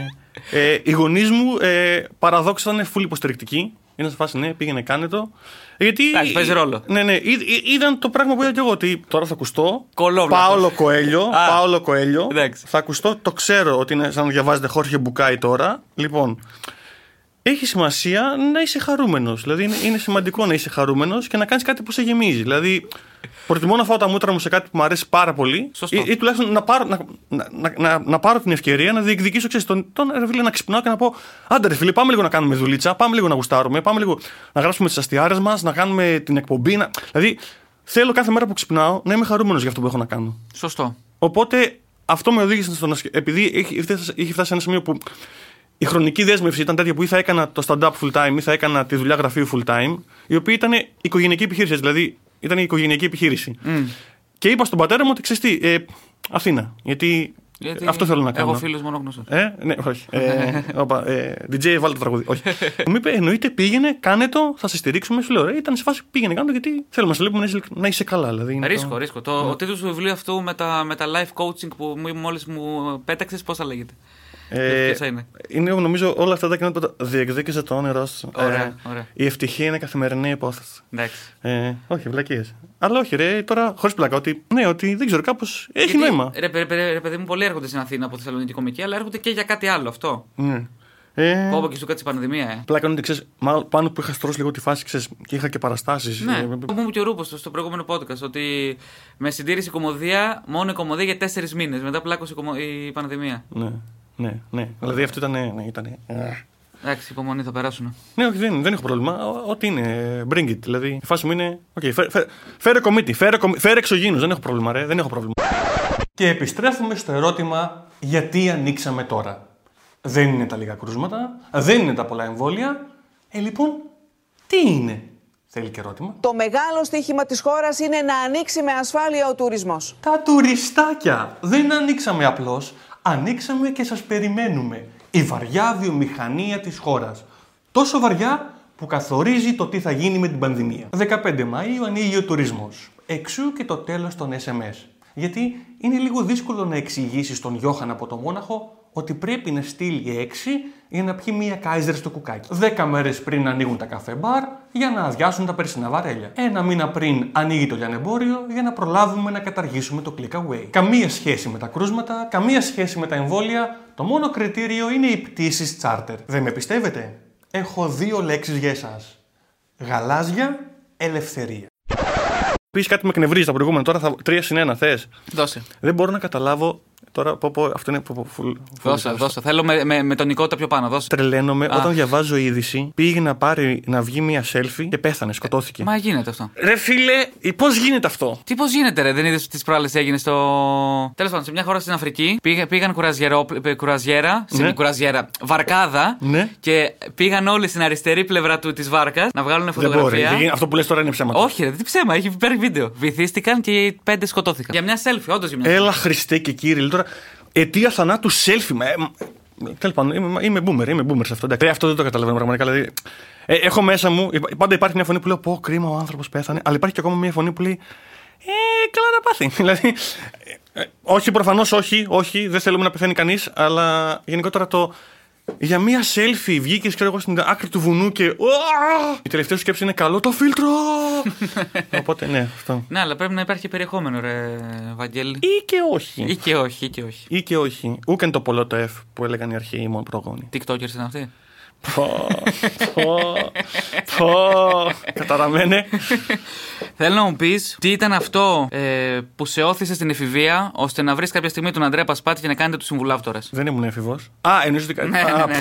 ε, οι γονείς μου ε, παραδόξα ήταν full υποστηρικτικοί. Είναι σε φάση, ναι, πήγαινε, κάνε το. Γιατί. Εντάξει, παίζει ρόλο. Ναι, ναι, είδ- είδ- είδαν το πράγμα που είδα κι εγώ. Ότι τώρα θα ακουστώ. Κολόβλαπος. Πάολο Κοέλιο. Α. Πάολο Κοέλιο. Εντάξει. Θα ακουστώ, το ξέρω ότι είναι σαν να διαβάζετε Χόρχε Μπουκάη τώρα. Λοιπόν, έχει σημασία να είσαι χαρούμενος. Δηλαδή, είναι, είναι σημαντικό να είσαι χαρούμενος και να κάνεις κάτι που σε γεμίζει. Δηλαδή, προτιμώ να φάω τα μούτρα μου σε κάτι που μου αρέσει πάρα πολύ. Σωστό. Ή, ή τουλάχιστον να πάρω, να, να, να, να, να πάρω την ευκαιρία να διεκδικήσω ξέρεις, τον, τον ρε φίλε, να ξυπνάω και να πω: Άντε, ρε φίλε, πάμε λίγο να κάνουμε δουλίτσα, πάμε λίγο να γουστάρουμε, πάμε λίγο να γράψουμε τις αστιάρες μας, να κάνουμε την εκπομπή. Να... Δηλαδή, θέλω κάθε μέρα που ξυπνάω να είμαι χαρούμενος για αυτό που έχω να κάνω. Σωστό. Οπότε αυτό με οδήγησε στο να. σκε- Επειδή είχε φτάσει, είχε φτάσει σε ένα σημείο που η χρονική δέσμευση ήταν τέτοια που ή θα έκανα το stand-up full time ή θα έκανα τη δουλειά γραφείου full time, η οποία ήταν οικογενειακή επιχείρηση. Δηλαδή ήταν η οικογενειακή επιχείρηση. Και είπα στον πατέρα μου ότι ξέρεις τι, ε, Αθήνα. Γιατί, Γιατί αυτό θέλω να κάνω. Έχω φίλου μόνο γνωστού. Ε, ναι, όχι. Ε, όπα, ε, DJ, βάλτε το τραγούδι. Όχι. μου είπε, εννοείται, πήγαινε, κάνε το, θα σε στηρίξουμε. Σου λέω, ρε, ήταν σε φάση πήγαινε, κάνε το, γιατί θέλουμε να σε βλέπουμε να είσαι, να είσαι καλά. Δηλαδή, είναι Ρίσκο, το- ρίσκο. Το, ο τίτλο του βιβλίου αυτού με τα, με τα life coaching που μόλις μου πέταξες, πώς θα λέγεται; Ε, Ποιος θα είναι; είναι, νομίζω, όλα αυτά τα κοινότητα που τα- διεκδίκησε το όνειρό σου. Ωραία, Ε, ωραία. Η ευτυχία είναι καθημερινή υπόθεση. Εντάξει. Ε, όχι, βλακίες. Αλλά όχι, ρε, τώρα χωρίς πλάκα. Ότι, ναι, ότι δεν ξέρω, κάπως έχει Γιατί, νόημα. Ρε, ρε, ρε, ρε, παιδί μου, πολλοί έρχονται στην Αθήνα από Θεσσαλονίκη κομική, αλλά έρχονται και για κάτι άλλο αυτό. Ναι. Ε, Πω, πω και σου κάτσε η πανδημία, ε. πλάκα είναι ότι ξέρεις, πάνω που είχα στρώσει λίγο τη φάση ξέρεις, και είχα και παραστάσεις. Ναι, το μου και ο Ρούπος στο προηγούμενο podcast ότι με συντήρηση κομμωδία, μόνο η κομμωδία για τέσσερις μήνες. Μετά πλάκωσε η, κομμω- η πανδημία. ναι, ναι, ναι. Δηλαδή αυτό ήταν. Ναι, ήταν Εντάξει, υπομονή θα περάσουν. ναι, όχι, δεν, δεν έχω πρόβλημα. Ό- Ό,τι είναι, bring it. Δηλαδή, η φάση μου είναι. Okay, φέρε, φέρε, φέρε κομίτη, φέρε, κομί- φέρε εξωγήινους, Δεν έχω πρόβλημα, ρε. Δεν έχω πρόβλημα. Και επιστρέφουμε στο ερώτημα γιατί ανοίξαμε τώρα. Δεν είναι τα λίγα κρούσματα, δεν είναι τα πολλά εμβόλια. Ε, λοιπόν, τι είναι, θέλει και ερώτημα. Το μεγάλο στοίχημα της χώρας είναι να ανοίξει με ασφάλεια ο τουρισμός. Τα τουριστάκια. Δεν ανοίξαμε απλώς, ανοίξαμε και σας περιμένουμε. Η βαριά βιομηχανία της χώρας. Τόσο βαριά που καθορίζει το τι θα γίνει με την πανδημία. 15 Μαΐου ανοίγει ο τουρισμός. Εξού και το τέλος των SMS. Γιατί είναι λίγο δύσκολο να εξηγήσεις στον Γιώχαν από το Μόναχο ότι πρέπει να στείλει 6 για να πιει μία κάιζερ στο κουκάκι. 10 μέρες πριν ανοίγουν τα καφέ μπαρ για να αδειάσουν τα περσινά βαρέλια. Ένα μήνα πριν ανοίγει το λιανεμπόριο για να προλάβουμε να καταργήσουμε το click away. Καμία σχέση με τα κρούσματα, καμία σχέση με τα εμβόλια. Το μόνο κριτήριο είναι οι πτήσεις charter. Δεν με πιστεύετε; Έχω δύο λέξεις για εσάς. Γαλάζια, ελευθερία. Πεις κάτι με εκνευρίζει τα προηγούμενα, τώρα θα. 3 συν 1 θες; Δώσε. Δεν μπορώ να καταλάβω. Τώρα πω, πω, αυτό είναι. Πω, πω, full, full Δώσε, ευχάριστο. δώσε. Θέλω με, με, με τονικότητα πιο πάνω. Δώσε. Τρελαίνομαι Α. όταν διαβάζω είδηση. Πήγε να πάρει να βγει μία selfie και πέθανε, σκοτώθηκε. Μα γίνεται αυτό. Ρε φίλε, πώς γίνεται αυτό; Τι πώς γίνεται, ρε, δεν είδες τις προάλλες έγινε στο. Τέλος πάντων, σε μια χώρα στην Αφρική πήγα, πήγαν κουραζιερό, ε, κουραζιέρα, σε Ναι. κουραζιέρα, βαρκάδα Ναι. και πήγαν όλοι στην αριστερή πλευρά του της βάρκας να βγάλουν Δεν μπορεί. φωτογραφία. δεν γίνει- Αυτό που λες τώρα είναι ψέματα. Όχι, ρε, τι ψέμα, έχει υπάρχει βίντεο. Βυθίστηκαν και οι πέντε σκοτώθηκαν. Για μια selfie, όντως για μια Έλα Χριστέ και κύριε, τώρα. Αιτία θανάτου selfie. Μα, Τέλος πάντων, είμαι, είμαι boomer, είμαι boomer σε αυτό. εντάξει. Ε, αυτό δεν το καταλαβαίνω πραγματικά. Δηλαδή, ε, έχω μέσα μου, υπά- πάντα υπάρχει μια φωνή που λέω Πω, κρίμα ο άνθρωπος πέθανε. Αλλά υπάρχει και ακόμα μια φωνή που λέει Ε, καλά να πάθει. δηλαδή, ε, ε, όχι, προφανώς όχι, όχι, δεν θέλουμε να πεθαίνει κανείς, αλλά γενικότερα το. Για μία selfie βγήκες ξέρω εγώ στην άκρη του βουνού και. «Ουα!» Η τελευταία σου σκέψη είναι καλό το φίλτρο! Οπότε ναι, αυτό. Ναι, αλλά πρέπει να υπάρχει περιεχόμενο, ρε Βαγγέλη. Ή και όχι. Ή και όχι, ή και όχι. Ή και όχι. Ούκεν το πολλό το F που έλεγαν οι αρχαίοι μόνο προγόνοι. TikTokers είναι αυτοί; Πω, πω, πω. Καταραμένε. Θέλω να μου πεις τι ήταν αυτό ε, που σε όθησε στην εφηβεία ώστε να βρεις κάποια στιγμή τον Αντρέα Πασπάτη και να κάνετε τους συμβουλάυτορε. Δεν ήμουν έφηβος. Α, εννοείς ότι. Ναι, Α, ναι, ναι.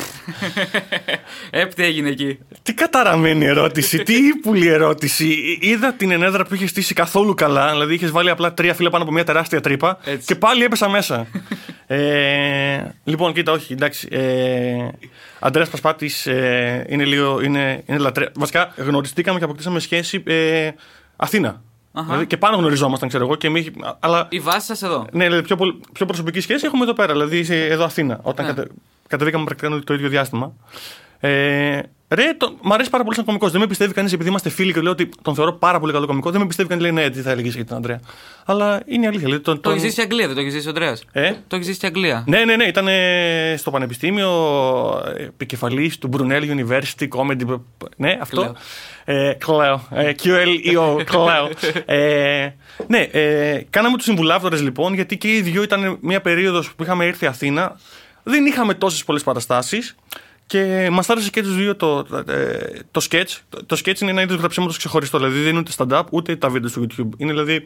Ε, τι έγινε εκεί; Τι καταραμένη ερώτηση, τι ύπουλη ερώτηση. Είδα την ενέδρα που είχε στήσει καθόλου καλά. Δηλαδή είχες βάλει απλά τρία φύλλα πάνω από μια τεράστια τρύπα Έτσι. και πάλι έπεσα μέσα. ε, λοιπόν, κοίτα, όχι, εντάξει. Ε, Αντρέα Πασπάτη ε, είναι λίγο. Είναι, είναι λατρε... Βασικά γνωριστήκαμε και αποκτήσαμε σχέση ε, Αθήνα. Αχα. Δηλαδή, και πάνω γνωριζόμασταν, ξέρω εγώ. Και εμείς, αλλά Η βάση σας εδώ. ναι, δηλαδή πιο, πολ- πιο προσωπική σχέση έχουμε εδώ πέρα, δηλαδή σε- εδώ Αθήνα. Όταν Ναι. κατε, κατεβήκαμε πρακτικά το ίδιο διάστημα. Ε, ρε, το, μ' αρέσει πάρα πολύ σαν κωμικός. Δεν με πιστεύει κανείς επειδή είμαστε φίλοι και λέω ότι τον θεωρώ πάρα πολύ καλό κωμικό. Δεν με πιστεύει κανείς λέει ναι, τι θα έλεγες για τον Αντρέα. Αλλά είναι η αλήθεια. Δηλαδή, τον, Το τον- έχεις ζήσει στην Αγγλία, δεν το έχεις ζήσει ο Αντρέα. Ε; Το έχεις ζήσει στην Αγγλία; Ναι, ναι, ναι. Ήταν ε, στο Πανεπιστήμιο επικεφαλής του Brunel University Comedy. Ναι, αυτό. Κλαίω. Ε, κλαίω. Ε, QLEO, κλαίω. ε, ναι, ε, κάναμε τους συμβουλάυτορε λοιπόν, γιατί και οι δύο ήταν μια περίοδος που είχαμε έρθει Αθήνα. Δεν είχαμε τόσες πολλές παραστάσεις. Και μας άρεσε και τους δύο το, ε, το sketch. Το, το sketch είναι ένα είδος γραψίματος ξεχωριστό. Δηλαδή δεν είναι ούτε stand-up ούτε τα βίντεο στο YouTube. Είναι δηλαδή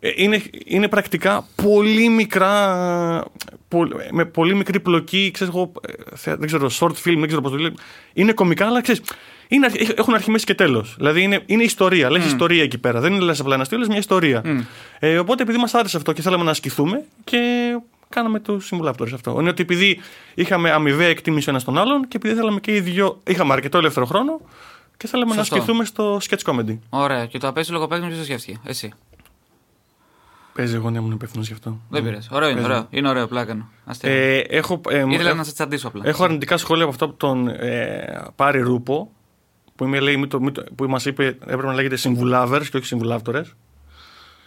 ε, είναι, είναι πρακτικά πολύ μικρά, πο- με πολύ μικρή πλοκή, ξέρεις εγώ, ε, θε- δεν ξέρω, short film, δεν ξέρω πώς το λέει. Είναι κομικά, αλλά ξέρεις, είναι, αρχ- έχουν αρχή, μέση και τέλος. Δηλαδή είναι, είναι ιστορία, λες ιστορία εκεί πέρα. Δεν είναι λες απλά ένα αστείο, λες μια ιστορία. Ε, οπότε επειδή μας άρεσε αυτό και θέλαμε να ασκηθούμε και κάναμε του συμβουλάκτορες αυτό. Είναι ότι επειδή είχαμε αμοιβαία εκτίμηση ο ένας τον άλλον και επειδή θέλαμε και οι δύο, είχαμε αρκετό ελεύθερο χρόνο και θέλαμε Σωστό. να ασκηθούμε στο sketch comedy. Ωραία. Και το απέσιο λογοπαίγνιο ποιος το σκέφτηκε; Εσύ. Παίζει εγώ να ήμουν υπεύθυνος γι' αυτό. Δεν πειράζει. Ωραίο είναι, Παίζει. ωραίο. Είναι ωραίο, πλάκανο. Αστείο. Ε, έχω, ε, μου- Ήθελα έχω- να σε τσαντήσω απλά. Έχω αρνητικά σχόλια από αυτό που τον ε, πάρει Ρούπο, που, είμαι, λέει, μη το, μη το, που μας είπε έπρεπε να λέγεται συμβουλάβερς και όχι συμβουλάυτορες.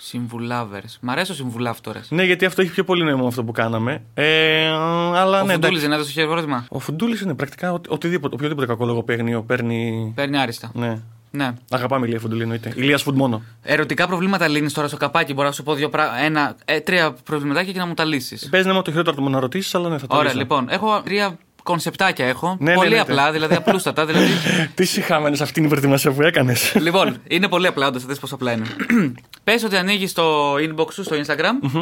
Συμβουλάβερς. Μ' αρέσει ο συμβουλάυτορε. Ναι, γιατί αυτό έχει πιο πολύ νόημα αυτό που κάναμε. Ε, αλλά Ο ναι, Φουντούλης εντάξει. δεν έδωσε χειροκρότημα. Ο Φουντούλης είναι πρακτικά οτι- οτιδήποτε, οποιοδήποτε κακό λογοπαίγνιο παίρνει. Παίρνει άριστα. Ναι. Ναι. Αγαπάμε Ηλία Φουντούλη εννοείται. Ηλίας Φουντ μόνο. Ερωτικά προβλήματα λύνεις τώρα στο καπάκι. Μπορώ να σου πω δύο πρά... ένα, ε, τρία προβληματάκια και να μου τα λύσεις. Παίζεις να είμαι το χειρότερο του μου να ρωτήσεις, αλλά ναι, θα το Ωραία, λύσω. λοιπόν. Έχω τρία κονσεπτάκια έχω. Ναι, ναι, πολύ ναι, απλά, ναι. δηλαδή απλούστατα. δηλαδή... Τι συχάμενε αυτή την προετοιμασία που έκανες; λοιπόν, είναι πολύ απλά, όντως, θα δεις πόσο απλά είναι. Πες ότι ανοίγει το inbox σου στο Instagram.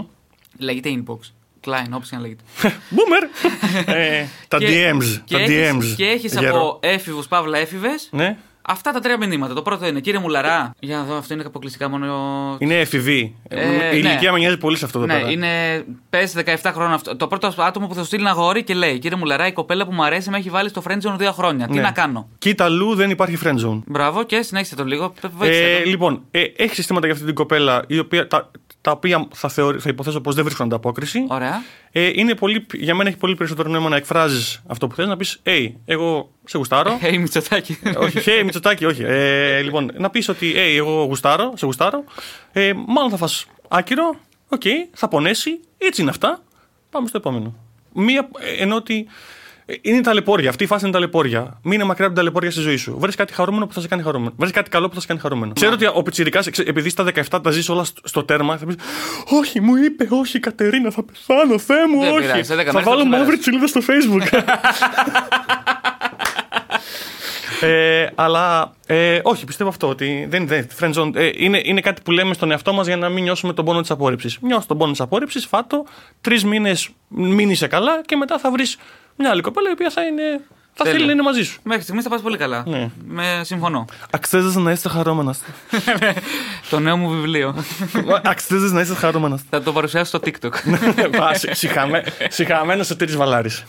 Λέγεται inbox. Klein, όπως και να λέγεται. Boomer! ε, τα Και- DMs. Και τα έχεις, DMs. Και έχεις Γέρο. από έφηβους παύλα έφηβες Ναι. Αυτά τα τρία μηνύματα. Το πρώτο είναι κύριε Μουλαρά. Για να δω, αυτό είναι αποκλειστικά μόνο. Είναι εφηβή. Ε, η ναι. ηλικία με νοιάζει πολύ σε αυτό εδώ Ναι, πέρα. είναι. Παίζει 17 χρόνια αυτό. Το πρώτο άτομο που θα σου στείλει ένα αγόρι και λέει: Κύριε Μουλαρά, η κοπέλα που μου αρέσει με έχει βάλει στο friendzone δύο χρόνια. Τι Ναι. να κάνω; Κοίτα αλλού δεν υπάρχει friend zone. Μπράβο και συνέχισε το λίγο. Βοήθησε Ε, το. λοιπόν, ε, έχεις συστήματα για αυτή την κοπέλα η οποία, τα, τα οποία θα, θεωρεί, θα υποθέσω πως δεν βρίσκουν ανταπόκριση. Ωραία. Ε, είναι πολύ, για μένα έχει πολύ περισσότερο νόημα να εκφράζεις αυτό που θες, να πεις: Hey, εγώ σε γουστάρω. Hey, Μητσοτάκη. όχι, hey, Μητσοτάκη, όχι. Ε, λοιπόν, να πεις ότι hey, εγώ γουστάρω, σε γουστάρω. Ε, μάλλον θα φας άκυρο. Οκ, θα πονέσει. Έτσι είναι αυτά. Πάμε στο επόμενο. Μία, ε, ενώ ότι ε, είναι ταλαιπώρια. Αυτή η φάση είναι ταλαιπώρια. Μείνε μακριά από την ταλαιπώρια στη ζωή σου. Βρει κάτι χαρούμενο που θα σε κάνει χαρούμενο. Βρει κάτι καλό που θα σε κάνει χαρούμενο. Ξέρω ότι ο Πιτσυρικά, επειδή στα 17 τα ζεις όλα στο- στο τέρμα, θα πεις Όχι, μου είπε, Όχι, Κατερίνα, θα πεθάνω, Θεέ μου, Δεν όχι. πειράζει, σε δέκα θα μέρες θα βάλω το μαύρη ξεπεράσεις. τσιλίδα στο Facebook. Ε, αλλά ε, όχι, πιστεύω αυτό ότι δεν, δεν, friend zone, ε, είναι, είναι κάτι που λέμε στον εαυτό μας για να μην νιώσουμε τον πόνο της απόρριψης. Νιώσει τον πόνο της απόρριψης, φάτο, τρεις μήνες μείνει καλά και μετά θα βρεις μια άλλη κοπέλα η οποία θα, είναι, θα Τέλεια. θέλει να είναι μαζί σου. Μέχρι στιγμής θα πας πολύ καλά. Ναι. Με συμφωνώ. Αξίζει να είσαι χαρούμενος. το νέο μου βιβλίο. Αξίζει να είσαι χαρούμενος. θα το παρουσιάσω στο TikTok. Συχαμένος ο Τύρι Βαλάρης.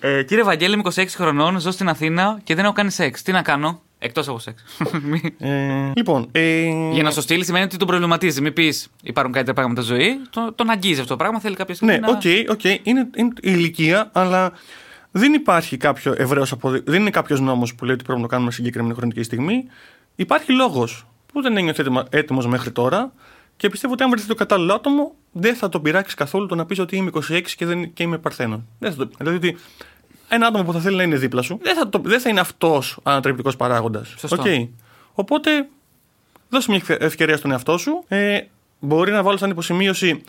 ε, κύριε Βαγγέλη, είμαι 26 χρονών, ζω στην Αθήνα και δεν έχω κάνει σεξ. Τι να κάνω, εκτός από σεξ. Μη- Ε, λοιπόν, ε, Για να στο στείλει σημαίνει ότι τον προβληματίζει. Μην πεις υπάρχουν καλύτερα πράγματα στη ζωή. Το, τον αγγίζει αυτό το πράγμα. Θέλει κάποια στιγμή Ναι, να. OK, OK. Είναι, είναι η ηλικία, αλλά δεν υπάρχει κάποιο ευρέως αποδείγμα. Δεν είναι κάποιος νόμος που λέει ότι πρέπει να το κάνουμε σε συγκεκριμένη χρονική στιγμή. Υπάρχει λόγος που δεν ένιωθε έτοιμος μέχρι τώρα και πιστεύω ότι αν βρεθεί το κατάλληλο άτομο, δεν θα τον πειράξει καθόλου το να πεις ότι είμαι 26 και, δεν, και είμαι παρθένος. Δεν θα το, δηλαδή ότι ένα άτομο που θα θέλει να είναι δίπλα σου, δεν θα, το, δεν θα είναι αυτός ανατρεπτικός παράγοντας. Σωστό. Οπότε, δώσε μια ευκαιρία στον εαυτό σου. Ε, μπορεί να βάλει σαν υποσημείωση,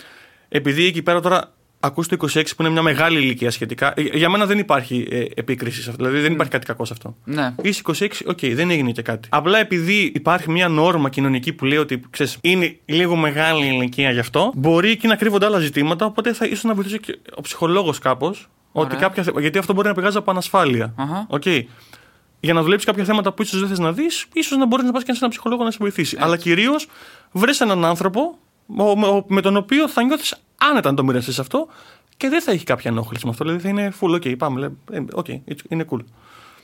επειδή εκεί πέρα τώρα ακούς το 26 που είναι μια μεγάλη ηλικία σχετικά. Ε, Για μένα δεν υπάρχει ε, επίκριση σε αυτό. Δηλαδή δεν υπάρχει κάτι κακό σε αυτό. Ναι. Είσαι 26, οκ, δεν έγινε και κάτι. Απλά επειδή υπάρχει μια νόρμα κοινωνική που λέει ότι ξέρεις, είναι λίγο μεγάλη η ηλικία γι' αυτό, μπορεί εκεί να κρύβονται άλλα ζητήματα. Οπότε θα ίσως να βοηθήσει και ο ψυχολόγος κάπως. Ότι Ωραία. κάποια, θε- γιατί αυτό μπορεί να πηγάζει από ανασφάλεια. Αχα. Οκ. Για να δουλέψεις κάποια θέματα που ίσως δεν θες να δεις, ίσως να μπορείς να πας και σε έναν ψυχολόγο να σε βοηθήσει. Αλλά κυρίως βρει έναν άνθρωπο ο- με- ο- με τον οποίο θα νιώθεις άνετα να το μοιραστείς αυτό και δεν θα έχει κάποια ενόχληση με αυτό. Δηλαδή θα είναι full, OK, πάμε. λέει, ε, OK, it's- είναι cool.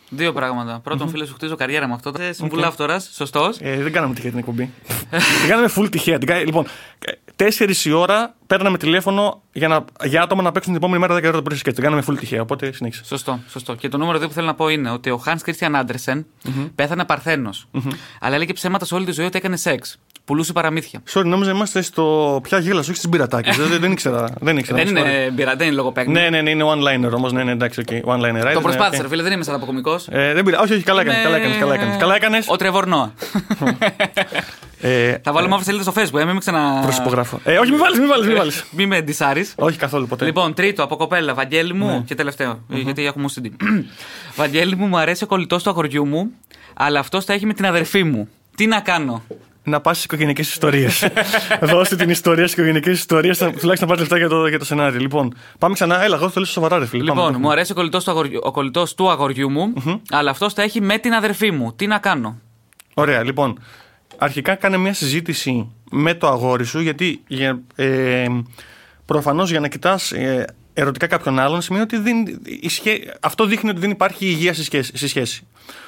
Δύο πράγματα. Πρώτον, φίλε σου χτίζω καριέρα με αυτό. Είσαι συμβουλάφτορα, σωστός. Ε, δεν κάναμε τυχαία την εκπομπή. την κάναμε full τυχαία. Την κα- Λοιπόν, τέσσερις η ώρα παίρναμε τηλέφωνο για, να, για άτομα να παίξουν την επόμενη μέρα 10 ώρα το πρωί σκέτ. Την κάναμε full τυχαία. Οπότε συνέχισε. Σωστό, σωστό. Και το νούμερο δύο που θέλω να πω είναι ότι ο Χάν Κρίστιαν Άντερσεν πέθανε παρθένος. Αλλά έλεγε ψέματα σε όλη τη ζωή ότι έκανε σεξ. Πουλούσε παραμύθια. Sorry, νόμιζα είμαστε στο πια γέλα, όχι στις πειρατάκε. δεν, δεν ήξερα. Δεν, ήξερα δεν sorry. είναι μπειρα, δεν είναι λογοπαίγνη. Ναι, ναι, ναι, είναι one-liner όμως. Ναι, ναι, εντάξει, okay, one-liner. Το right, προσπάθησα, ναι, ρε φίλε, δεν είμαι σαν αποκομικός. Ε, δεν πειράζει. Όχι, όχι, καλά έκανες. Καλά έκανες, Καλά έκανες. Καλά έκανες. Ο Τρεβορνό. Ε, Θα βάλω μαύρη σελίδα στο facebook, ε, μην με ξανα. Προσυπογράφω. Ε, όχι, μην βάλεις, μην βάλεις. Μην βάλεις. Μη με ντισάρει. όχι καθόλου ποτέ. Λοιπόν, τρίτο από κοπέλα, Βαγγέλη μου. Και τελευταίο, γιατί έχουμε OCD. Βαγγέλη μου, μου αρέσει ο κολλητός του αγοριού μου, αλλά αυτός τα έχει με την αδερφή μου. Τι να κάνω; Να πας στις οικογενειακές ιστορίες. Δώστε την ιστορία στις οικογενειακές ιστορίες, τουλάχιστον να πάρεις λεφτά για το, για το σενάριο. Λοιπόν, πάμε ξανά. Έλα, εγώ θέλω σοβαρά, ρε φίλε. Λοιπόν, Πάμε. μου αρέσει ο κολλητός του, αγοριού, ο κολλητός του αγοριού μου, αλλά αυτός τα έχει με την αδερφή μου. Τι να κάνω; Ωραία, λοιπόν. Αρχικά κάνε μια συζήτηση με το αγόρι σου, γιατί για, ε, προφανώς για να κοιτάς ε, ερωτικά κάποιον άλλον σημαίνει ότι δεν, η σχέ- αυτό δείχνει ότι δεν υπάρχει υγεία στη σχέση. στη σχέση.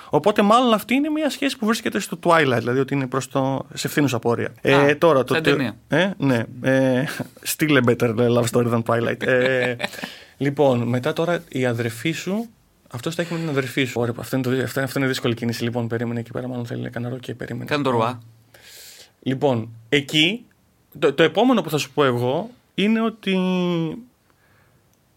Οπότε, μάλλον αυτή είναι μια σχέση που βρίσκεται στο twilight, δηλαδή ότι είναι προς το σε ευθύνουσα πόρια. Ε, τώρα, το, σαν τε- ταινία. ε, ναι. Ε, still a better love story than twilight. Ε, λοιπόν, μετά τώρα η αδερφή σου. Αυτός τα έχει με την αδερφή σου. Ωραία, αυτό είναι, το, αυτό, αυτό είναι δύσκολη κίνηση. Λοιπόν, περίμενε εκεί πέρα, μάλλον θέλει κανένα και περίμενε. Κάνε το ρουά. Λοιπόν, εκεί το, το επόμενο που θα σου πω εγώ είναι ότι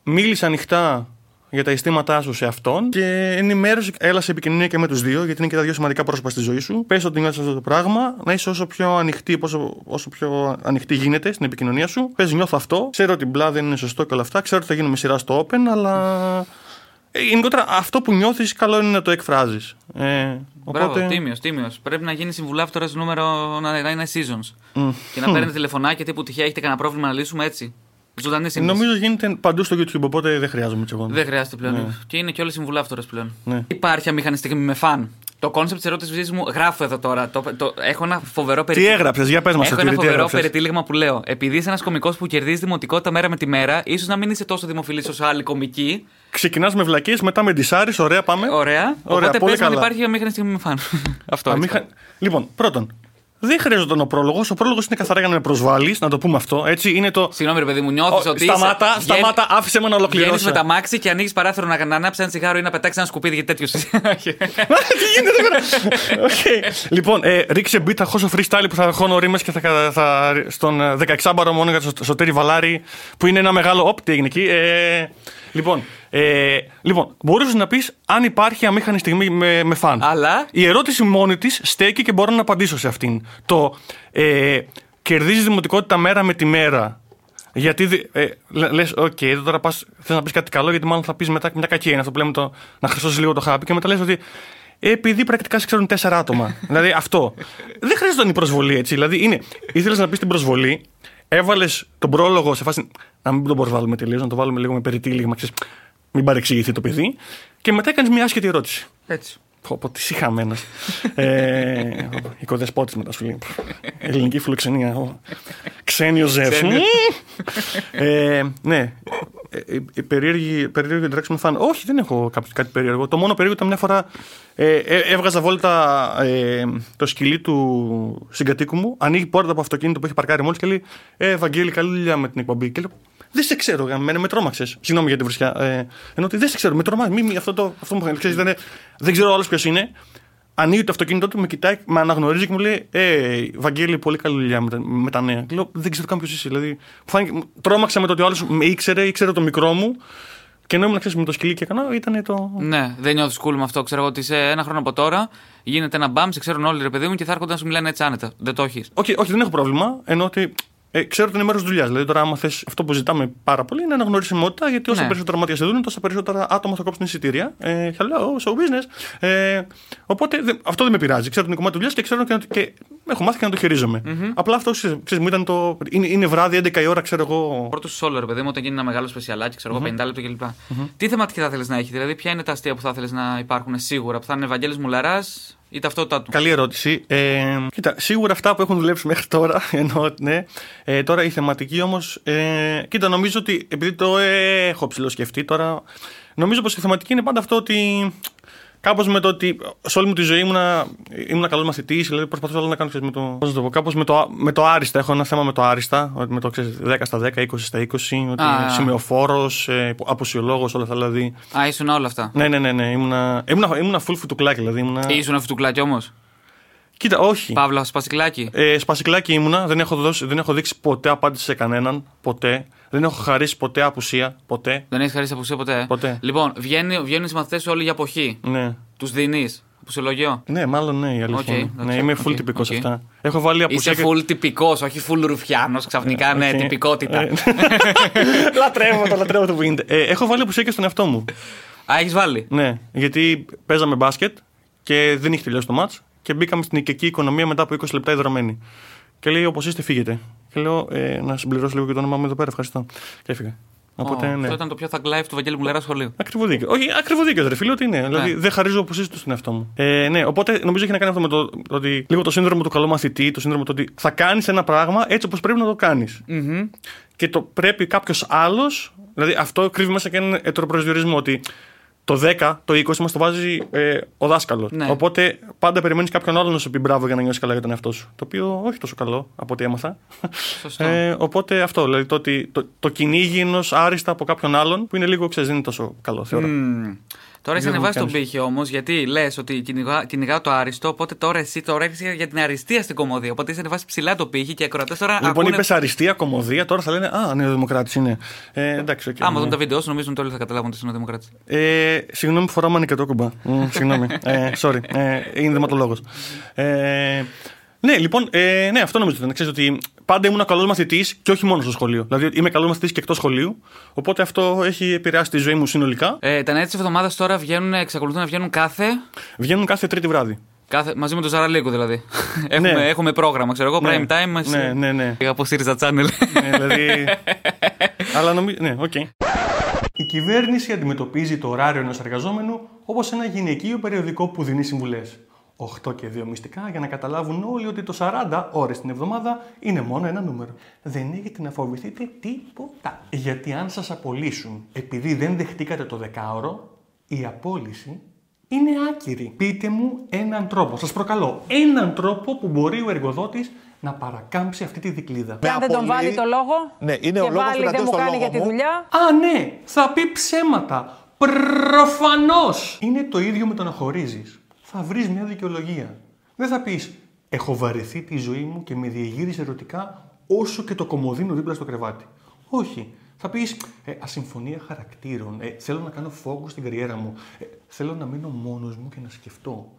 μίλησε ανοιχτά για τα αισθήματά σου σε αυτόν και ενημέρωσε, έλα σε επικοινωνία και με τους δύο, γιατί είναι και τα δύο σημαντικά πρόσωπα στη ζωή σου. Πες ότι νιώθεις αυτό το πράγμα, να είσαι όσο πιο ανοιχτή, όσο, όσο πιο ανοιχτή γίνεται στην επικοινωνία σου. Πες, νιώθω αυτό. Ξέρω ότι μπλα δεν είναι σωστό και όλα αυτά. Ξέρω ότι θα γίνουμε σειρά στο open, αλλά. Ε, γενικότερα, αυτό που νιώθεις, καλό είναι να το εκφράζεις. Ε, Μπράβο, τίμιος, τίμιος. Πρέπει να γίνεις συμβουλάφτορα νούμερο να, να είναι seasons. Και να παίρνει τηλεφωνάκια τύπου τυχαία έχετε κανένα πρόβλημα να λύσουμε έτσι. Ζωντανή σύμβαση. Νομίζω γίνεται παντού στο YouTube, οπότε δεν χρειάζομαι κι εγώ. Δεν χρειάζεται πλέον. Και είναι και όλες συμβουλάφτορες πλέον. Ναι. Υπάρχει αμήχανη στιγμή με φαν. Το κόνσεπτ της ερώτησης μου γράφω εδώ τώρα. Το, το, έχω ένα φοβερό Τι περιτύλιγμα. έγραψες, για πες μας Έχω το ένα τι φοβερό έγραψες; περιτύλιγμα που λέω. Επειδή είσαι ένας κωμικός που κερδίζει δημοτικότητα μέρα με τη μέρα, ίσως να μην είσαι τόσο δημοφιλής όσο άλλοι κωμικοί. Ξεκινάς με βλακίες, μετά με ντισάρεις, ωραία, πάμε. Ωραία. Ωραία, Οπότε πολύ πες μου αν καλά. υπάρχει αμήχανη με φαν. Αυτό. Α, έτσι. μη χα- Λοιπόν, πρώτον, δεν χρειάζεται ο πρόλογος. Ο πρόλογος είναι καθαρά για να με προσβάλλεις, να το πούμε αυτό. Έτσι, είναι το. Συγγνώμη, ρε παιδί μου, νιώθεις Ω, ότι. σταμάτα, είσαι- σταμάτα, άφησε με να Βγαίνεις ολοκληρώσω. με τα αμάξι και ανοίγεις παράθυρο να, να ανάψει ένα τσιγάρο ή να πετάξεις ένα σκουπίδι γιατί τέτοιος είσαι. Όχι. Τι γίνεται εδώ πέρα. Οκ. Λοιπόν, ε, ρίξε beat, θα χώσω freestyle που θα χώνω ρίμες και θα, θα, στον ε, 16 μόνο για το Σωτήρι Βαλάρη, που είναι ένα μεγάλο. Οπ, τι έγινε εκεί. Ε, λοιπόν, ε, λοιπόν μπορούσες να πεις αν υπάρχει αμήχανη στιγμή με, με φαν. Αλλά; Η ερώτηση μόνη της στέκει και μπορώ να απαντήσω σε αυτήν. Το ε, κερδίζεις δημοτικότητα μέρα με τη μέρα. Γιατί δι- ε, λε, οκ, εδώ τώρα πας, θες να πεις κάτι καλό, γιατί μάλλον θα πεις μετά μια κακία. Είναι αυτό που λέμε το, να χρυσώσεις λίγο το χάπι. Και μετά λες ότι ε, επειδή πρακτικά σε ξέρουν τέσσερα άτομα. δηλαδή αυτό. Δεν χρειάζεται η προσβολή έτσι. Δηλαδή είναι, ήθελες να πεις την προσβολή, έβαλες τον πρόλογο σε φάση. Να μην τον προσβάλλουμε τελείως, να το βάλουμε λίγο με περιτύλιγμα, ξέρεις, μην παρεξηγηθεί το παιδί. Και μετά έκανες μια άσχετη ερώτηση. Έτσι. Πω, πω, τι συχαμένο. ε, Οικοδεσπότης μετά σου λέει. Ελληνική φιλοξενία. ο Ξένιος Ζεφ. Ξένιος. ε, ναι. Ε, ε, περίεργη, περίεργη εντράξη με φαν. Όχι, δεν έχω κάποιο, κάτι περίεργο. Το μόνο περίεργο ήταν μια φορά ε, ε, έβγαζα βόλτα ε, το σκυλί του συγκατοίκου μου. Ανοίγει πόρτα από αυτοκίνητο που έχει παρκάρει μόλις και λέει Ε, Βαγγέλη, καλή δουλειά με την εκπομπή. Και λέω Δεν σε ξέρω, γαμμένα, με τρόμαξες. Συγγνώμη για την βρισιά. Ε, ενώ ότι δεν σε ξέρω, με τρομάζει. Μη, μη, αυτό, το, αυτό μου ξέρεις, δεν, δεν ξέρω άλλος ποιος είναι. Ανοίγει το αυτοκίνητό του, με κοιτάει, με αναγνωρίζει και μου λέει Ε, Βαγγέλη, πολύ καλή δουλειά με τα, με τα νέα. Και λέω Δεν ξέρω καν ποιος είσαι. Δηλαδή, μου φάνηκε, μου- τρόμαξα με το ότι ο άλλος με ήξερε, ήξερε το μικρό μου Και ενώ ήμουν ξέρεις, με το σκυλί και έκανα, ήταν το. Ναι, δεν νιώθει cool με αυτό. Ξέρω εγώ ότι σε ένα χρόνο από τώρα γίνεται ένα μπαμ, σε ξέρουν όλοι ρε παιδί μου και θα έρχονται να σου μιλάνε έτσι άνετα. Δεν το έχεις. Όχι, όχι, δεν έχω πρόβλημα. Ενώ ότι ε, ξέρω ότι είναι μέρος δουλειάς. Δηλαδή, τώρα, άμα θες, αυτό που ζητάμε πάρα πολύ είναι αναγνωρισιμότητα, γιατί όσο Ναι. περισσότερα μάτια σε δουν, τόσα περισσότερα άτομα θα κόψουν εισιτήρια. Ε, hello, show business. Ε, οπότε δε- αυτό δεν με πειράζει. Ξέρω ότι είναι κομμάτι δουλειάς και ξέρω και, να- και έχω μάθει και να το χειριζομαι Απλά αυτό ξέρεις, ξέρεις, μου ήταν το. Είναι, είναι βράδυ, 11 η ώρα, ξέρω εγώ. Πρώτο solo, ρε παιδί μου, όταν γίνει ένα μεγάλο σπεσιαλάκι, ξέρω εγώ, 50 λεπτό κλπ. Τι θεματική θα θέλεις να έχει, δηλαδή, ποια είναι τα αστεία που θα θέλεις να υπάρχουν σίγουρα, που θα είναι Ευαγγέλης Μουλαράς ή ταυτότητά του. Καλή ερώτηση. Ε, κοίτα, σίγουρα αυτά που έχουν δουλέψει μέχρι τώρα, ενώ ναι. Ε, τώρα η θεματική όμως. Ε, κοίτα, νομίζω ότι επειδή το έχω ψηλοσκεφτεί τώρα, νομίζω πως η θεματική είναι πάντα αυτό ότι. Κάπως με το ότι σε όλη μου τη ζωή ήμουνα, ήμουνα καλός μαθητής, δηλαδή προσπαθούσα όλα να κάνω ξέρεις, με το. Πώς να το πω, κάπως με το, με το άριστα. Έχω ένα θέμα με το άριστα, ότι με το ξέρεις, 10 στα 10, 20 στα 20, ότι Α. σημαιοφόρος, ε, απουσιολόγος, όλα αυτά δηλαδή. Α, ήσουν όλα αυτά. Ναι, ναι, ναι, ναι. Ήμουνα, ήμουνα, ήμουνα full φυτουκλάκι, δηλαδή. Ήμουνα... Ήσουν φυτουκλάκι όμως; Κοίτα, όχι. Παύλα, σπασικλάκι. Ε, σπασικλάκι ήμουνα, δεν έχω, δώσει, δεν έχω δείξει ποτέ απάντηση σε κανέναν. Ποτέ. Δεν έχω χαρίσει ποτέ απουσία. Ποτέ. Δεν έχεις χαρίσει απουσία ποτέ; Ποτέ. Λοιπόν, βγαίνει, βγαίνουν οι συμμαθητές σου όλοι για αποχή. Ναι. Τους δίνεις. Απουσιολογιό. Ναι, μάλλον ναι, η αλήθεια. Οκ, είναι. εντάξει, ναι, είμαι full OK, τυπικός οκ. αυτά. Έχω βάλει απουσία. Είσαι full τυπικός, όχι full ρουφιάνος. Ξαφνικά, ναι, Οκ. τυπικότητα. Ε, λατρεύω το, λατρεύω το που γίνεται. Ε, έχω βάλει απουσία και στον εαυτό μου. Α, έχεις βάλει. Ναι, γιατί παίζαμε μπάσκετ και δεν είχε τελειώσει το ματς και μπήκαμε στην οικιακή οικονομία μετά από 20 λεπτά ιδρωμένοι. Και λέει, όπως είστε, φύγετε. Και λέω, ε, να συμπληρώσω λίγο και το όνομά μου εδώ πέρα, ευχαριστώ. Και έφυγα. Οπότε, Ω, ναι. Αυτό ήταν το πιο thug life του Βαγγέλη Μουλερά σχολείου. Ακριβοδίκαιο. Όχι, ακριβοδίκαιο, ρε φίλε, ότι είναι. Δηλαδή, δεν χαρίζω όπως είσαι στον εαυτό μου. Ε, ναι, οπότε νομίζω έχει να κάνει αυτό με το, το ότι λίγο το σύνδρομο του καλού μαθητή, το σύνδρομο του ότι θα κάνεις ένα πράγμα έτσι όπως πρέπει να το κάνεις. Μμμ. Και το πρέπει κάποιος άλλος. Δηλαδή, αυτό κρύβει μέσα και έναν ετεροπροσδιορισμό ότι το 10, το 20 μας το βάζει ε, ο δάσκαλος. Ναι. Οπότε πάντα περιμένεις κάποιον άλλο να σου πει μπράβο για να νιώσεις καλά για τον εαυτό σου. Το οποίο όχι τόσο καλό από ό,τι έμαθα. Σωστό. Ε, οπότε αυτό, δηλαδή το ότι το, το κυνήγι ενός άριστα από κάποιον άλλον που είναι λίγο ξέρεις, δεν είναι τόσο καλό, θεωρώ. Μμμ. Τώρα έχει Δεν ανεβάσει μου τον κάνεις. πύχη όμως, γιατί λες ότι κυνηγά, κυνηγάω το άριστο, οπότε τώρα εσύ τώρα έχεις για την αριστεία στην κομμωδία. Οπότε έχεις ανεβάσει ψηλά το πύχη και οι ακροατές τώρα. Λοιπόν, ακούνε... είπες αριστεία, κομμωδία, τώρα θα λένε Α, νεοδημοκράτης είναι. Ε, εντάξει, οκ. Άμα ναι. δουν τα βίντεο σου, νομίζουν ότι όλοι θα καταλάβουν ότι είσαι δημοκράτη. Ε, συγγνώμη που φοράω μανικετόκουμπα. Μ, συγγνώμη. Ε, sorry. Ε, είναι δεματολόγος. Ε, ναι, λοιπόν, ε, ναι, αυτό νομίζω ότι ήταν. Ξέρεις ότι πάντα ήμουν καλός μαθητής και όχι μόνος στο σχολείο. Δηλαδή είμαι καλός μαθητής και εκτός σχολείου. Οπότε αυτό έχει επηρεάσει τη ζωή μου συνολικά. Ε, τα νέα της εβδομάδας τώρα βγαίνουν, εξακολουθούν να βγαίνουν κάθε; Βγαίνουν κάθε τρίτη βράδυ. κάθε μαζί με τον Ζαραλίκο δηλαδή. έχουμε, Ναι. έχουμε πρόγραμμα, ξέρω εγώ, Ναι. prime time. μας- Ναι, ναι, ναι. Από ΣΥΡΙΖΑ Channel. Ναι, δηλαδή. Αλλά νομίζω. Ναι, οκ. Η κυβέρνηση αντιμετωπίζει το ωράριο ενός εργαζόμενου όπως ένα γυναικείο περιοδικό που δίνει συμβουλές. 8 και 2 μυστικά για να καταλάβουν όλοι ότι το 40 ώρες την εβδομάδα είναι μόνο ένα νούμερο. Δεν έχετε να φοβηθείτε τίποτα. Γιατί αν σας απολύσουν επειδή δεν δεχτήκατε το δεκάωρο, η απόλυση είναι άκυρη. Πείτε μου έναν τρόπο, σας προκαλώ, έναν τρόπο που μπορεί ο εργοδότης να παρακάμψει αυτή τη δικλίδα. Και αν δεν τον απολύει- βάλει το λόγο Ναι, είναι και ο λόγος βάλει που δεν κρατάω μου στο κάνει λόγο για τη μου. δουλειά. Α, ναι, θα πει ψέματα. Προφανώς. Είναι το ίδιο με το να χωρίζεις. Θα βρεις μια δικαιολογία. Δεν θα πεις «Έχω βαρεθεί τη ζωή μου και με διεγύρισε ερωτικά όσο και το κομμωδίνο δίπλα στο κρεβάτι». Όχι. Θα πεις ε, «Ασυμφωνία χαρακτήρων. Ε, θέλω να κάνω focus στην καριέρα μου. Ε, θέλω να μείνω μόνος μου και να σκεφτώ.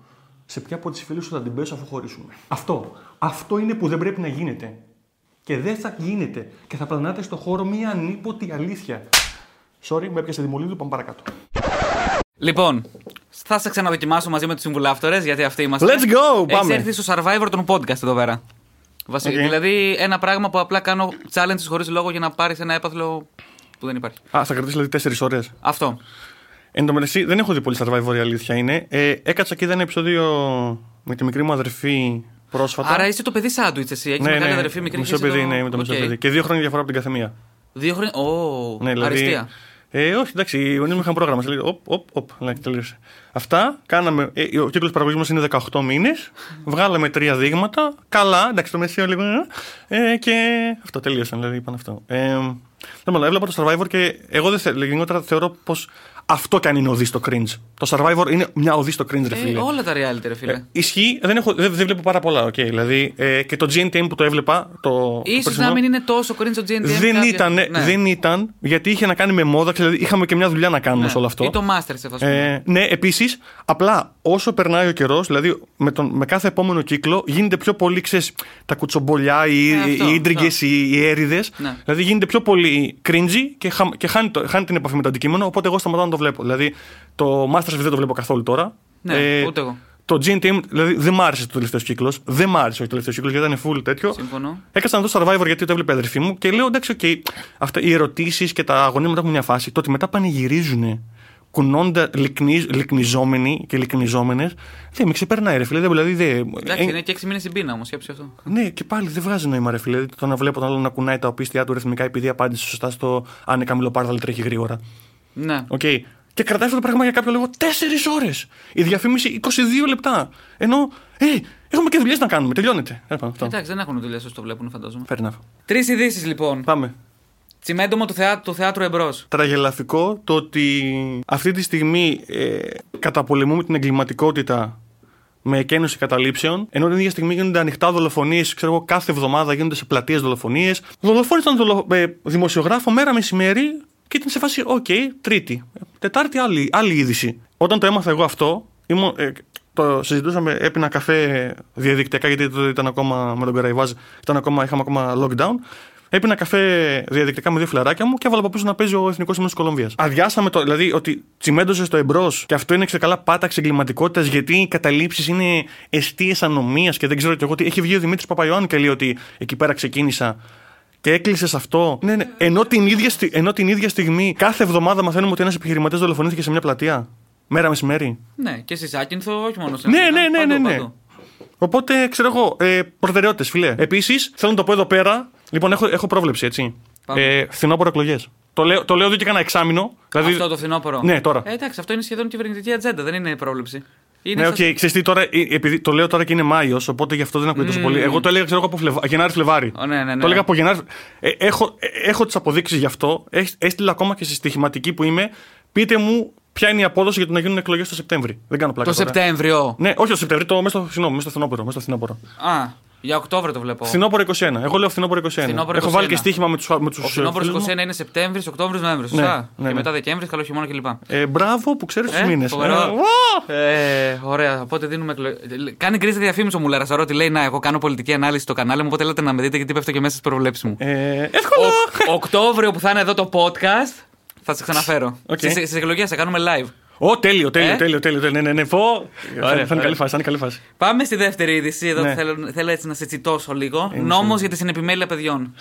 Σε ποια από τις φίλες σου θα την πέσω αφού χωρίσουμε». Αυτό. Αυτό είναι που δεν πρέπει να γίνεται. Και δεν θα γίνεται. Και θα πλανάται στο χώρο μία ανείπωτη αλήθεια. Sorry, με έπιασε Δημουλίδου, πάμε παρακάτω. λοιπόν, θα σε ξαναδοκιμάσω μαζί με τους συμβουλάφτορες, γιατί αυτοί είμαστε. Let's go, Έχεις πάμε. έρθει στο Survivor των podcast εδώ πέρα. Βασι- Οκ. Δηλαδή, ένα πράγμα που απλά κάνω challenges χωρίς λόγο για να πάρεις ένα έπαθλο που δεν υπάρχει. Α, θα κρατήσεις δηλαδή 4 ώρες. Αυτό. Εν τω μεταξύ, δεν έχω δει πολύ survivor, η αλήθεια είναι. Ε, έκατσα και είδα ένα επεισόδιο με τη μικρή μου αδερφή πρόσφατα. Άρα είσαι το παιδί σάντουιτς, εσύ. Έχεις μεγάλη αδερφή, μικρή μισό και εσύ παιδί, το- ναι, είμαι το μισό Οκ. παιδί. Και δύο χρόνια διαφορά από την καθεμία. Δύο χρόνια. Ω, Ναι, δηλαδή, αριστεία. Ε, όχι, εντάξει, οι γονείς μου είχαν πρόγραμμα. Σε λέει, οπ, οπ, οπ, λέει, τελείωσε. Αυτά κάναμε. Ε, ο κύκλος παραγωγής μας είναι 18 μήνες. Βγάλαμε τρία δείγματα. Καλά, εντάξει, το μεσαίο λίγο. Ε, και αυτό τελείωσαν, δηλαδή είπαν αυτό. Ε, Δεν μου έβλεπα το survivor και εγώ δεν θέλω. Γενικότερα θεωρώ πως αυτό κι αν είναι οδή στο cringe. Το survivor είναι μια οδή στο cringe, ρε Ε, φίλε. όλα τα reality, ρε φίλε. Ε, ισχύει, δεν, έχω, δεν, δεν βλέπω πάρα πολλά. Okay, δηλαδή, ε, και το GNTM που το έβλεπα. Το, το Ίσως περσινό, να μην είναι τόσο cringe το GNTM. δεν, κάποια- ήταν, ναι. δεν ήταν, γιατί είχε να κάνει με μόδα. Δηλαδή, είχαμε και μια δουλειά να κάνουμε Ναι. σε όλο αυτό. Ή το Masterchef, ας πούμε. Ε, ναι, επίσης, απλά όσο περνάει ο καιρός, δηλαδή με, τον, με κάθε επόμενο κύκλο, γίνεται πιο πολύ, ξέρεις, τα κουτσομπολιά, οι, Ε, αυτό, οι ίντριγκες, αυτό. οι, οι έριδες. Ναι. Δηλαδή γίνεται πιο πολύ cringy και, χα, και χάνει, το, χάνει την επαφή με το αντικείμενο. Οπότε εγώ σταματάω να το βλέπω. Δηλαδή το Masterchef δεν το βλέπω καθόλου τώρα. Ε, Ναι, ούτε εγώ. Το GNTM, δηλαδή δεν μ' άρεσε το τελευταίος κύκλος. Δεν μ' άρεσε ο τελευταίος κύκλος γιατί ήταν full τέτοιο. Συμφωνώ. Έκανα να δω survivor γιατί το έβλεπε η αδερφή μου και λέω εντάξει, οκ, αυτά οι ερωτήσεις και τα αγωνίσματα έχουν μια φάση. Το ότι μετά πανηγυρίζουν κουνώντας, λικνίζ, λικνιζόμενοι και λικνιζόμενες, δεν με ξεπερνάει, ρε φίλε. Δεν, δηλαδή, δεν, Εντάξει, ε, είναι και έξι μήνες στην πείνα όμως, σκέψου αυτό. ναι, και πάλι δεν βγάζει νόημα, ρε φίλε. Το να βλέπω τον άλλο να κουνάει τα οπίσθια του ρυθμικά επειδή απάντησε σωστά στο αν είναι καμηλοπάρδαλη τρέχει γρήγορα. Ναι. Οκ. Και κρατάει αυτό το πράγμα για κάποιο λόγο 4 ώρες. Η διαφήμιση 22 λεπτά. Ενώ, ε, έχουμε και δουλειές να κάνουμε. Τελειώνετε. Ε, πάμε, αυτό. Εντάξει, δεν έχουν δουλειές όσο το βλέπουν, φαντάζομαι. Fair enough. Τρεις ειδήσεις λοιπόν. Πάμε. Τσιμέντωμα του, θεά, του θεάτρου εμπρός. Τραγελαφικό το ότι αυτή τη στιγμή ε, καταπολεμούμε την εγκληματικότητα με εκένωση καταλήψεων, ενώ την ίδια στιγμή γίνονται ανοιχτά δολοφονίες, ξέρω εγώ, κάθε εβδομάδα γίνονται σε πλατείες δολοφονίες. Δολοφόνησαν δολο, ε, δημοσιογράφο μέρα μεσημέρι και ήταν σε φάση, οκ, Τρίτη. Τετάρτη, άλλη, άλλη είδηση. Όταν το έμαθα εγώ αυτό, ήμουν, ε, το συζητούσαμε, έπινα καφέ διαδικτυακά γιατί τότε ήταν ακόμα με τον Καραϊβάζ, ήταν ακόμα, είχαμε ακόμα lockdown. Έπινα καφέ διαδικτυακά με δύο φιλαράκια μου και έβαλα από πίσω να παίζει ο Εθνικός Ύμνος της Κολομβίας. Αδειάσαμε το, δηλαδή ότι τσιμέντωσε στο εμπρός και αυτό είναι ξεκαλά πάταξη εγκληματικότητας γιατί οι καταλήψεις είναι αιστείες ανομίας και δεν ξέρω και εγώ τι. Έχει βγει ο Δημήτρης Παπαϊωάννου και λέει ότι εκεί πέρα ξεκίνησα και έκλεισε αυτό. Ναι, ναι. Ενώ, την ίδια, στι- ενώ την ίδια στιγμή κάθε εβδομάδα μαθαίνουμε ότι ένας επιχειρηματίας δολοφονήθηκε σε μια πλατεία. Μέρα μεσημέρι. Ναι, και στη Σάκυνθο, όχι μόνο σε Ναι, Αθήνα, ναι, ναι, παντού, ναι, ναι. παντού. Οπότε, ξέρω εγώ, ε, προτεραιότητες, φιλέ. Επίσης, θέλω να το πω εδώ πέρα. Λοιπόν, έχω, έχω πρόβλεψη, έτσι. Πάμε. Ε, φθινόπωρο εκλογές. Το λέω, το λέω εδώ και κάνα εξάμεινο. Δηλαδή, Αυτό το φθινόπωρο. Ναι, τώρα. Ε, εντάξει, αυτό είναι σχεδόν κυβερνητική ατζέντα, δεν είναι πρόβλεψη. Είναι ναι, οκ, σας- ξέρεις τι, τώρα, ε, επειδή το λέω τώρα και είναι Μάιος, οπότε γι' αυτό δεν ακούγεται τόσο πολύ. Εγώ το έλεγα, ξέρω εγώ, από Φλεβα... Γενάρη-Φλεβάρι. Ω, ναι, ναι, ναι. Το έλεγα από Γενάρη. Ε, έχω ε, έχω τις αποδείξεις γι' αυτό. Έχ- Έστειλα ακόμα και στη στοιχηματική που είμαι. Πείτε μου ποια είναι η απόδοση για το να γίνουν εκλογές το Σεπτέμβρη. Δεν κάνω πλάκα. Το τώρα. Σεπτέμβριο. Ναι, όχι το Σεπτέμβρη, το μέσα στο, συγγνώμη, μέσα στο φθινόπωρο. Μέσα στο φθινόπωρο. Α, για Οκτώβριο το βλέπω. Φθινόπωρο 21. Εγώ λέω φθινόπωρο 21. Φθινόπωρο Έχω 21. βάλει και στοίχημα με του με τους Ο φθινόπωρο φίλους μου. 21 είναι Σεπτέμβρης, Οκτώβριο, Νοέμβριο. Σωστά. ναι, και ναι. μετά Δεκέμβρη, καλό χειμώνα κλπ. Ε, μπράβο που ξέρεις τους μήνες. φοβερό. Ε, ωραία, οπότε δίνουμε εκλογές. Κάνει γκρίζα διαφήμιση ο Μουλαράς. Τώρα ότι λέει Να, εγώ κάνω πολιτική ανάλυση στο κανάλι μου, οπότε λέτε να με δείτε γιατί πέφτω και μέσα στις προβλέψεις μου. Ε, εύκολα. Ο- Οκτώβριο που θα είναι εδώ το podcast, θα σε ξαναφέρω. Οκ. Στις εκλογές θα κάνουμε live. Ω, τέλειο, τέλειο, Ε; τέλειο, τέλειο. Ναι, ναι, ναι. Φω. Θα, θα είναι ωραία. καλή φάση. Θα είναι καλή φάση. Πάμε στη δεύτερη είδηση. Εδώ Ναι. θέλω, θέλω έτσι να σε τσιτώσω λίγο. Νόμος για τη συνεπιμέλεια παιδιών.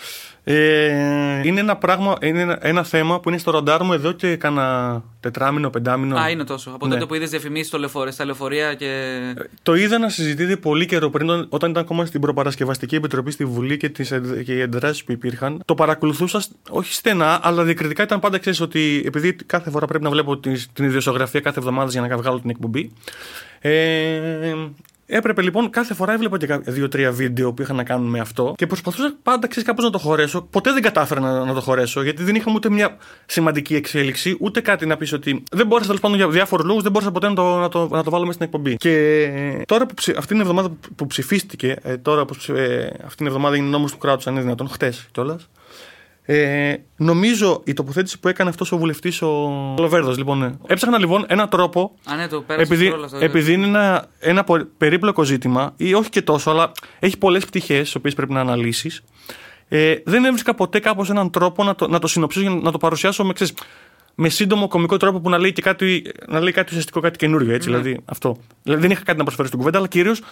Ε, είναι ένα πράγμα, είναι ένα, ένα θέμα που είναι στο ραντάρ μου εδώ και κάνα τετράμηνο, πεντάμηνο. Α, είναι τόσο. Από Ναι. τότε που είδες διαφημίσεις στο λεωφορείο, στα λεωφορεία και. Το είδα να συζητείται πολύ καιρό πριν, όταν- όταν ήταν ακόμα στην προπαρασκευαστική επιτροπή στη Βουλή και, τις, ενδ- και οι εντράσει που υπήρχαν. Το παρακολουθούσα, σ- όχι στενά, αλλά διακριτικά ήταν πάντα ξέρεις ότι επειδή κάθε φορά πρέπει να βλέπω τις- την ιδιοσιογραφία κάθε εβδομάδας για να βγάλω την εκπομπή. Ε, Έπρεπε λοιπόν κάθε φορά έβλεπα και κα- δύο-τρία βίντεο που είχαν να κάνουν με αυτό και προσπαθούσα πάντα ξέρεις κάπως να το χωρέσω. Ποτέ δεν κατάφερα να, να το χωρέσω γιατί δεν είχαμε ούτε μια σημαντική εξέλιξη, ούτε κάτι να πεις ότι. Δεν μπόρεσα τέλος πάντων για διάφορους λόγους, δεν μπόρεσα ποτέ να το, να το, να το βάλω μέσα στην εκπομπή. Και τώρα που ψη- αυτή την εβδομάδα που, που ψηφίστηκε, ε, τώρα που ψη- ε, αυτή την εβδομάδα είναι νόμος του κράτου, αν είναι δυνατόν, χτες κιόλας. Ε, νομίζω η τοποθέτηση που έκανε αυτός ο βουλευτής ο Λοβέρδος, λοιπόν. ε, Έψαχνα λοιπόν έναν τρόπο Α, ναι, το πέρασε επειδή, κιόλας, το επειδή είναι ένα, ένα πο- περίπλοκο ζήτημα, ή όχι και τόσο, αλλά έχει πολλές πτυχές, τις οποίες πρέπει να αναλύσεις. Ε, δεν έβρισκα ποτέ κάπως έναν τρόπο να το, να το συνοψίσω, για να το παρουσιάσω με, ξέρεις, με σύντομο κομικό τρόπο που να λέει, και κάτι, να λέει κάτι ουσιαστικό, κάτι καινούριο. Έτσι, δηλαδή, αυτό. Δηλαδή, δεν είχα κάτι να προσφέρω στην κουβέντα, αλλά κυρίως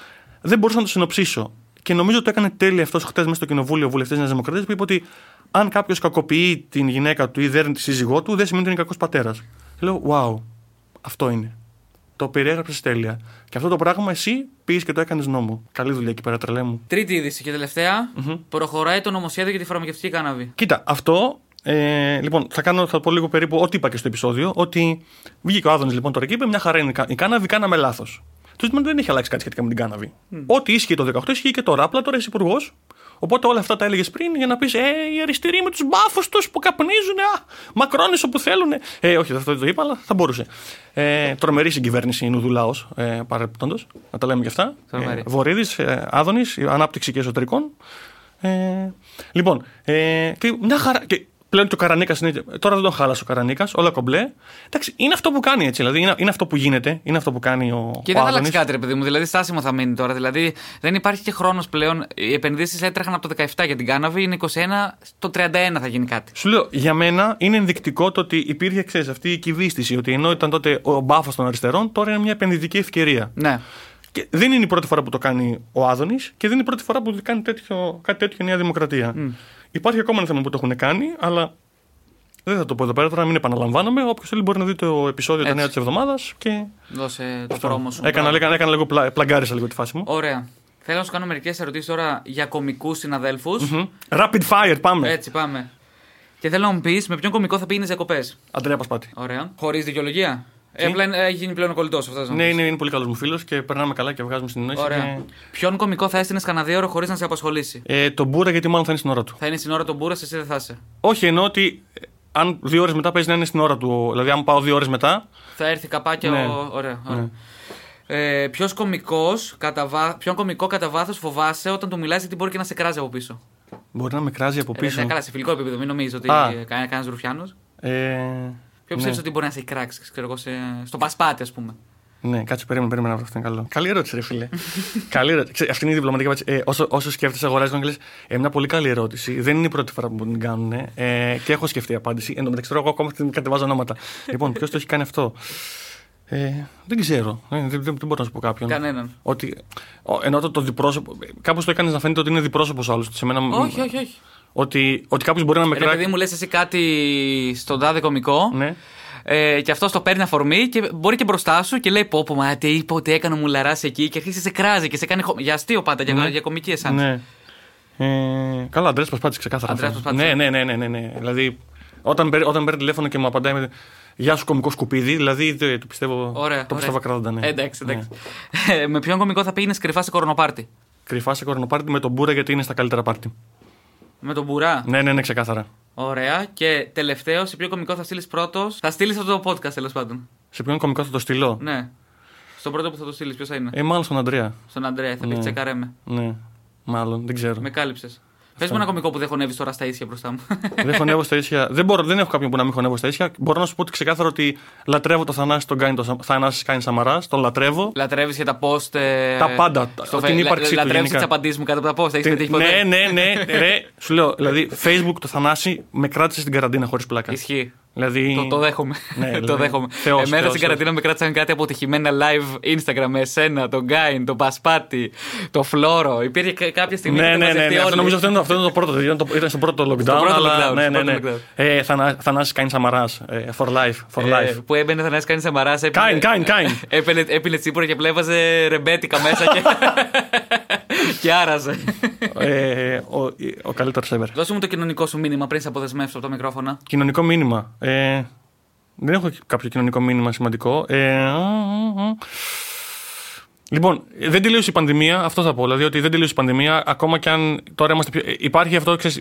δεν μπορούσα να το συνοψίσω. Και νομίζω το έκανε τέλεια αυτός χτες μέσα στο κοινοβούλιο ο βουλευτή Νέας Δημοκρατίας που είπε ότι αν κάποιος κακοποιεί την γυναίκα του ή δέρνει τη σύζυγό του, δεν σημαίνει ότι είναι κακός πατέρας. Λέω, wow, αυτό είναι. Το περιέγραψες τέλεια. Και αυτό το πράγμα εσύ πήγες και το έκανες νόμο. Καλή δουλειά εκεί πέρα, τρελέ μου. Τρίτη είδηση και τελευταια Προχωράει το νομοσχέδιο για τη φαρμακευτική κάναβη. Κοίτα, αυτό. Ε, λοιπόν, θα, κάνω, θα πω λίγο περίπου ό,τι είπα και στο επεισόδιο. Ότι βγήκε ο Άδωνης λοιπόν τώρα και είπε: Μια χαρά είναι η κα- η κάναβη, κάναμε λάθος. Το ζήτημα δεν έχει αλλάξει κάτι σχετικά με την κάναβη. Ό,τι ίσχυε το 18 ισχύει και τώρα. Απλά τώρα είσαι υπουργός. Οπότε όλα αυτά τα έλεγες πριν για να πεις Ε, οι αριστεροί με τους μπάφους τους που καπνίζουν. Α, μακρόνες όπου θέλουν. Ε, όχι, αυτό δεν το είπα, αλλά θα μπορούσε. Ε, τρομερή συγκυβέρνηση είναι ο Δουλάος, ε, παρεπιπτόντω. Να τα λέμε και αυτά. Τρομερή. Ε, Βορύδης, ε, Άδωνης, ανάπτυξη και εσωτερικών. Ε, λοιπόν, ε, και μια χαρά. Και πλέον και ο Καρανίκα είναι. Τώρα δεν τον χάλασε ο Καρανίκας, όλα κομπλέ. Εντάξει, είναι αυτό που κάνει έτσι. Δηλαδή είναι, είναι αυτό που γίνεται, είναι αυτό που κάνει ο. Και ο δεν θα Άδωνης. αλλάξει κάτι, ρε παιδί μου. Δηλαδή, στάσιμο θα μείνει τώρα. Δηλαδή, δεν υπάρχει και χρόνος πλέον. Οι επενδύσεις έτρεχαν από το 17 για την κάναβη, είναι 21, το 31 θα γίνει κάτι. Σου λέω, για μένα είναι ενδεικτικό το ότι υπήρχε, ξέρεις, αυτή η κυβίστηση. Ότι ενώ ήταν τότε ο μπάφος των αριστερών, τώρα είναι μια επενδυτική ευκαιρία. Ναι. Και δεν είναι η πρώτη φορά που το κάνει ο Άδωνης και δεν είναι η πρώτη φορά που κάνει τέτοιο, κάτι τέτοιο η Νέα Δημοκρατία. Υπάρχει ακόμα ένα θέμα που το έχουν κάνει, αλλά δεν θα το πω εδώ πέρα τώρα, να μην επαναλαμβάνομαι. Όποιος θέλει μπορεί να δει το επεισόδιο τα Έτσι. νέα της εβδομάδας. Και... Δώσε το πρόμο σου. Έκανα, Μπράβο. έκανα, έκανα λίγο, πλα, πλαγκάρισα λίγο τη φάση μου. Ωραία. Θέλω να σου κάνω μερικές ερωτήσεις τώρα για κομικούς συναδέλφους. Μμ. Rapid fire, πάμε. Έτσι, πάμε. Και θέλω να μου πεις με ποιον κομικό θα πήγαινες διακοπές. Αντρέα Πασπάτη. Ωραία. Χωρίς δικαιολογία; Ε, απλά είναι- έχει γίνει πλέον ο κολλητός αυτός. Ναι, είναι, είναι πολύ καλός μου φίλος και περνάμε καλά και βγάζουμε συνεννόηση. Ωραία. Και... Ποιον κομικό θα έστεινες κανένα δύο ώρο χωρίς να σε απασχολήσει; Ε, τον Μπούρα γιατί μάλλον θα είναι στην ώρα του. Θα είναι στην ώρα τον μπούρα, εσύ δεν θα είσαι. Όχι, εννοώ ότι ε, αν δύο ώρες μετά παίζει να είναι στην ώρα του. Δηλαδή, αν πάω δύο ώρες μετά. Θα έρθει καπάκια Ναι. ο. Ωραία. ωραία. Ε, Ποιος κωμικός κατά, βά... ποιον κωμικό κατά βάθος φοβάσαι όταν του μιλάει γιατί μπορεί και να σε κράζει από πίσω; Μπορεί να με κράζει από Ε, πίσω. ναι, καλά, σε φιλικό επίπεδο, μην νομίζεις ότι Α. κάνεις κανένα ρουφιάνο. Ε, Ποιο ναι. πιστεύει ότι μπορεί να σε έχει κράξει, ξέρω εγώ, σε... στο πασπάτι, ας πούμε. Ναι, κάτσε, περίμενε, περίμενε αυτό είναι καλό. Καλή ερώτηση, ρε φίλε. καλή ερώτηση. Ξέρεις, αυτή είναι η διπλωματική απάντηση. Ε, όσο, όσο σκέφτεσαι, αγοράζεις τον ε, μια πολύ καλή ερώτηση. Δεν είναι η πρώτη φορά που την κάνουν. Ε, και έχω σκεφτεί απάντηση. Εν τω μεταξύ, τώρα εγώ ακόμα την κατεβάζω ονόματα. λοιπόν, ποιος το έχει κάνει αυτό; Ε, δεν ξέρω. Ε, δεν, δεν, δεν μπορώ να σου πω κάποιον. Κανέναν. Ότι, ο, ενώ το, το διπρόσωπο. Κάπως το έκανες να φαίνεται ότι είναι διπρόσωπος άλλος. Σε μένα, Όχι, όχι, όχι. Ότι, ότι κάποιος μπορεί να με Ρε παιδί κράξει. μου, λες εσύ κάτι στον τάδε κωμικό. Ναι. Ε, και αυτός το παίρνει αφορμή και μπορεί και μπροστά σου και λέει: Πω, πω, μα τι είπε ότι έκανε μου λαράσει εκεί και αρχίζει σε κράζει και σε κάνει. χο- Για αστείο πάντα, για, Ναι. για κομική εσάν. Ναι. Ε, καλά, Αντρέας Πασπάτη, ξεκάθαρα. Ανδρέας αυτό. Πασπάτης. Ναι, ναι, ναι, ναι, ναι, ναι. Δηλαδή, όταν, παίρνει- όταν παίρνει τηλέφωνο και μου απαντάει με Γεια σου, κομικό σκουπίδι, δηλαδή το, το πιστεύω. Ωραία. το πιστεύω ακράδαντα, ναι. Ε, Εντάξει, εντάξει. Ναι. Ε, με ποιον κωμικό θα πήγαινες κρυφά σε κορονοπάρτι. Κρυφά σε κορονοπάρτι με τον Μπούρα γιατί είναι στα καλύτερα πάρτι. Με τον Μπουρά. Ναι, ναι, ναι, ξεκάθαρα. Ωραία. Και τελευταίος, σε ποιο κωμικό θα στείλεις πρώτος; Θα στείλεις αυτό το podcast τέλος πάντων. Σε ποιον κομικό θα το στείλω; Ναι. Στον πρώτο που θα το στείλεις, ποιος θα είναι; Ε, μάλλον στον Αντρέα. Στον Αντρέα, θα πει ναι. τσεκαρέμε. Ναι, μάλλον, δεν ξέρω. Με κάλυψες. Πες μου ένα κωμικό που δεν χωνεύεις τώρα στα ίσια μπροστά μου. δεν χωνεύω στα ίσια. Δεν, μπορώ, δεν έχω κάποιον που να μην χωνεύω στα ίσια. Μπορώ να σου πω ότι ξεκάθαρα ότι λατρεύω το Θανάση τον κάνει, το Σα- Θανάσης κάνει Σαμαράς. Τον λατρεύω. Λατρεύεις και τα post. ε, Τα πάντα, Στο την φε- ύπαρξή του Λατρεύεις γενικά. τις απαντήσεις μου κάτω από τα post. Έχεις πετύχει ποτέ; ναι, ναι, ναι, ρε. Σου λέω, δηλαδή, Facebook το Θανάση με κράτησε στην καραντίνα χωρίς πλάκα. Ισχύει. Δηλαδή, Το, το δέχομαι. Ναι, το δηλαδή, δέχομαι. θεός, Εμένα θεός, στην καραντίνα με κράτησαν κάτι αποτυχημένα live Instagram με εσένα, τον Γκάιν, τον Πασπάτη, το Φλόρο. Υπήρχε κα- κάποια στιγμή. Ναι, που ναι, ήταν ναι, ναι. μαζευτεί Αυτό όλοι. νομίζω αυτό είναι, αυτό είναι το πρώτο. Ήταν, το, ήταν στο πρώτο lockdown. πρώτο αλλά, lockdown, ναι, στο ναι, πρώτο ναι. lockdown. Ε, θανα, Θανάσης κάνει Σαμαράς. Ε, for life. For Ε, life. που έμπαινε θα κάνει Σαμαράς. Κάιν, κάιν, κάιν. Έπαινε, έπινε τσίπουρα και πλέβαζε ρεμπέτικα μέσα και. και άραζε. ε, ο, ο καλύτερος ever. Δώσε μου το κοινωνικό σου μήνυμα πριν σε αποδεσμεύσω από τα μικρόφωνα. Κοινωνικό μήνυμα. Ε, δεν έχω κάποιο κοινωνικό μήνυμα σημαντικό. Ε, α, α, α. Λοιπόν, δεν τελείωσε η πανδημία, αυτό θα πω. Δηλαδή ότι δεν τελείωσε η πανδημία, ακόμα και αν τώρα είμαστε πιο. ε, Υπάρχει αυτό, ξέρεις,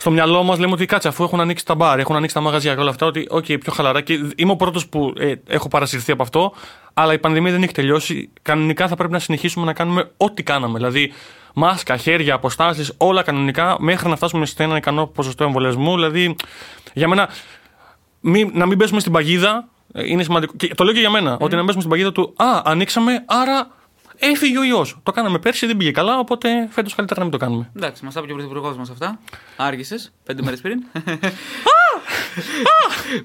στο μυαλό μας λέμε ότι κάτσε, αφού έχουν ανοίξει τα μπαρ, έχουν ανοίξει τα μαγαζιά και όλα αυτά, ότι οκ, πιο χαλαρά. Και είμαι ο πρώτος που ε, έχω παρασυρθεί από αυτό, αλλά η πανδημία δεν έχει τελειώσει. Κανονικά θα πρέπει να συνεχίσουμε να κάνουμε ό,τι κάναμε. Δηλαδή, μάσκα, χέρια, αποστάσεις, όλα κανονικά, μέχρι να φτάσουμε σε ένα ικανό ποσοστό εμβολιασμού. Δηλαδή, για μένα, μη, να μην πέσουμε στην παγίδα ε, είναι σημαντικό. Και το λέω και για μένα, ότι να μην πέσουμε στην παγίδα του Α, ανοίξαμε, άρα έφυγε ο ιός. Το κάναμε πέρσι, δεν πήγε καλά, οπότε φέτος καλύτερα να μην το κάνουμε. Εντάξει, μας τα είπε και ο πρωθυπουργός μας αυτά. Άργησες, πέντε μέρες πριν.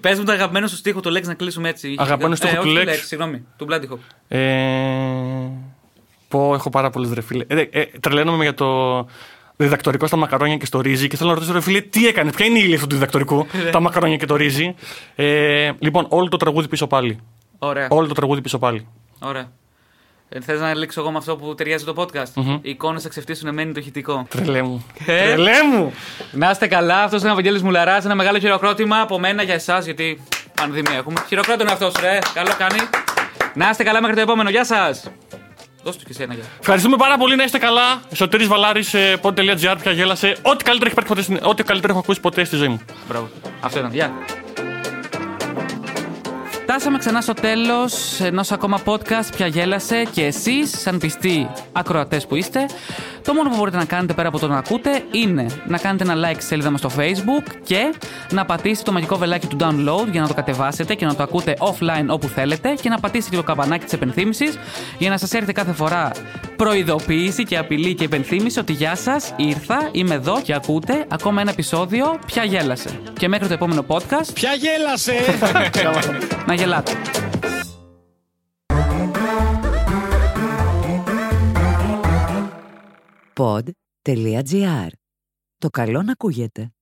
Πες μου το αγαπημένο σου στίχο του Λέξ να κλείσουμε έτσι. Αγαπημένο στίχο ε, του όχι Lex. Lex, Συγγνώμη, του Bloody Hop. Ε, πω, έχω πάρα πολλές ρε φίλε. Ε, ε, τρελαίνομαι για το διδακτορικό στα μακαρόνια και στο ρύζι και θέλω να ρωτήσω ρε φίλε τι έκανε, ποια είναι η ύλη αυτού του διδακτορικού, τα μακαρόνια και το ρύζι. Ε, λοιπόν, όλο το τραγούδι πίσω πάλι. Ωραία. Όλο το τραγούδι πίσω πάλι. Ωραία. Ε, Θες να λήξω εγώ με αυτό που ταιριάζει το podcast; Οι εικόνες θα ξεφτύσουν εμένει το ηχητικό. Τρελέ μου. Ε; Τρελέ μου. Να είστε καλά, αυτός είναι ο Βαγγέλης Μουλαράς. Ένα μεγάλο χειροκρότημα από μένα για εσάς, γιατί πανδημία έχουμε. Χειροκρότημα αυτός, ρε. Καλό κάνει. Να είστε καλά μέχρι το επόμενο. Γεια σας. Δώσ' του και εσένα, γεια. Ευχαριστούμε πάρα πολύ να είστε καλά. Σωτήρης Βαλάρης, ε, pod.gr, πια γέλασε. Ό,τι καλύτερο, έχει υπάρξει ποτέ στην- ό,τι καλύτερο έχω ακούσει ποτέ στη ζωή μου. Μπράβο. Αυτό ήταν. Γεια. Φτάσαμε ξανά στο τέλος ενός ακόμα podcast. Πια γέλασε και εσείς, σαν πιστοί ακροατές που είστε, το μόνο που μπορείτε να κάνετε πέρα από το να ακούτε είναι να κάνετε ένα like στη σελίδα μας στο Facebook και να πατήσετε το μαγικό βελάκι του download για να το κατεβάσετε και να το ακούτε offline όπου θέλετε και να πατήσετε και το καμπανάκι της επενθύμησης για να σας έρθει κάθε φορά προειδοποίηση και απειλή και επενθύμηση ότι γεια σας, ήρθα, είμαι εδώ και ακούτε ακόμα ένα επεισόδιο. Πια γέλασε. Και μέχρι το επόμενο podcast. Ποια γέλασε! Να γελάτε. Pod.gr. Το καλό να ακούγεται.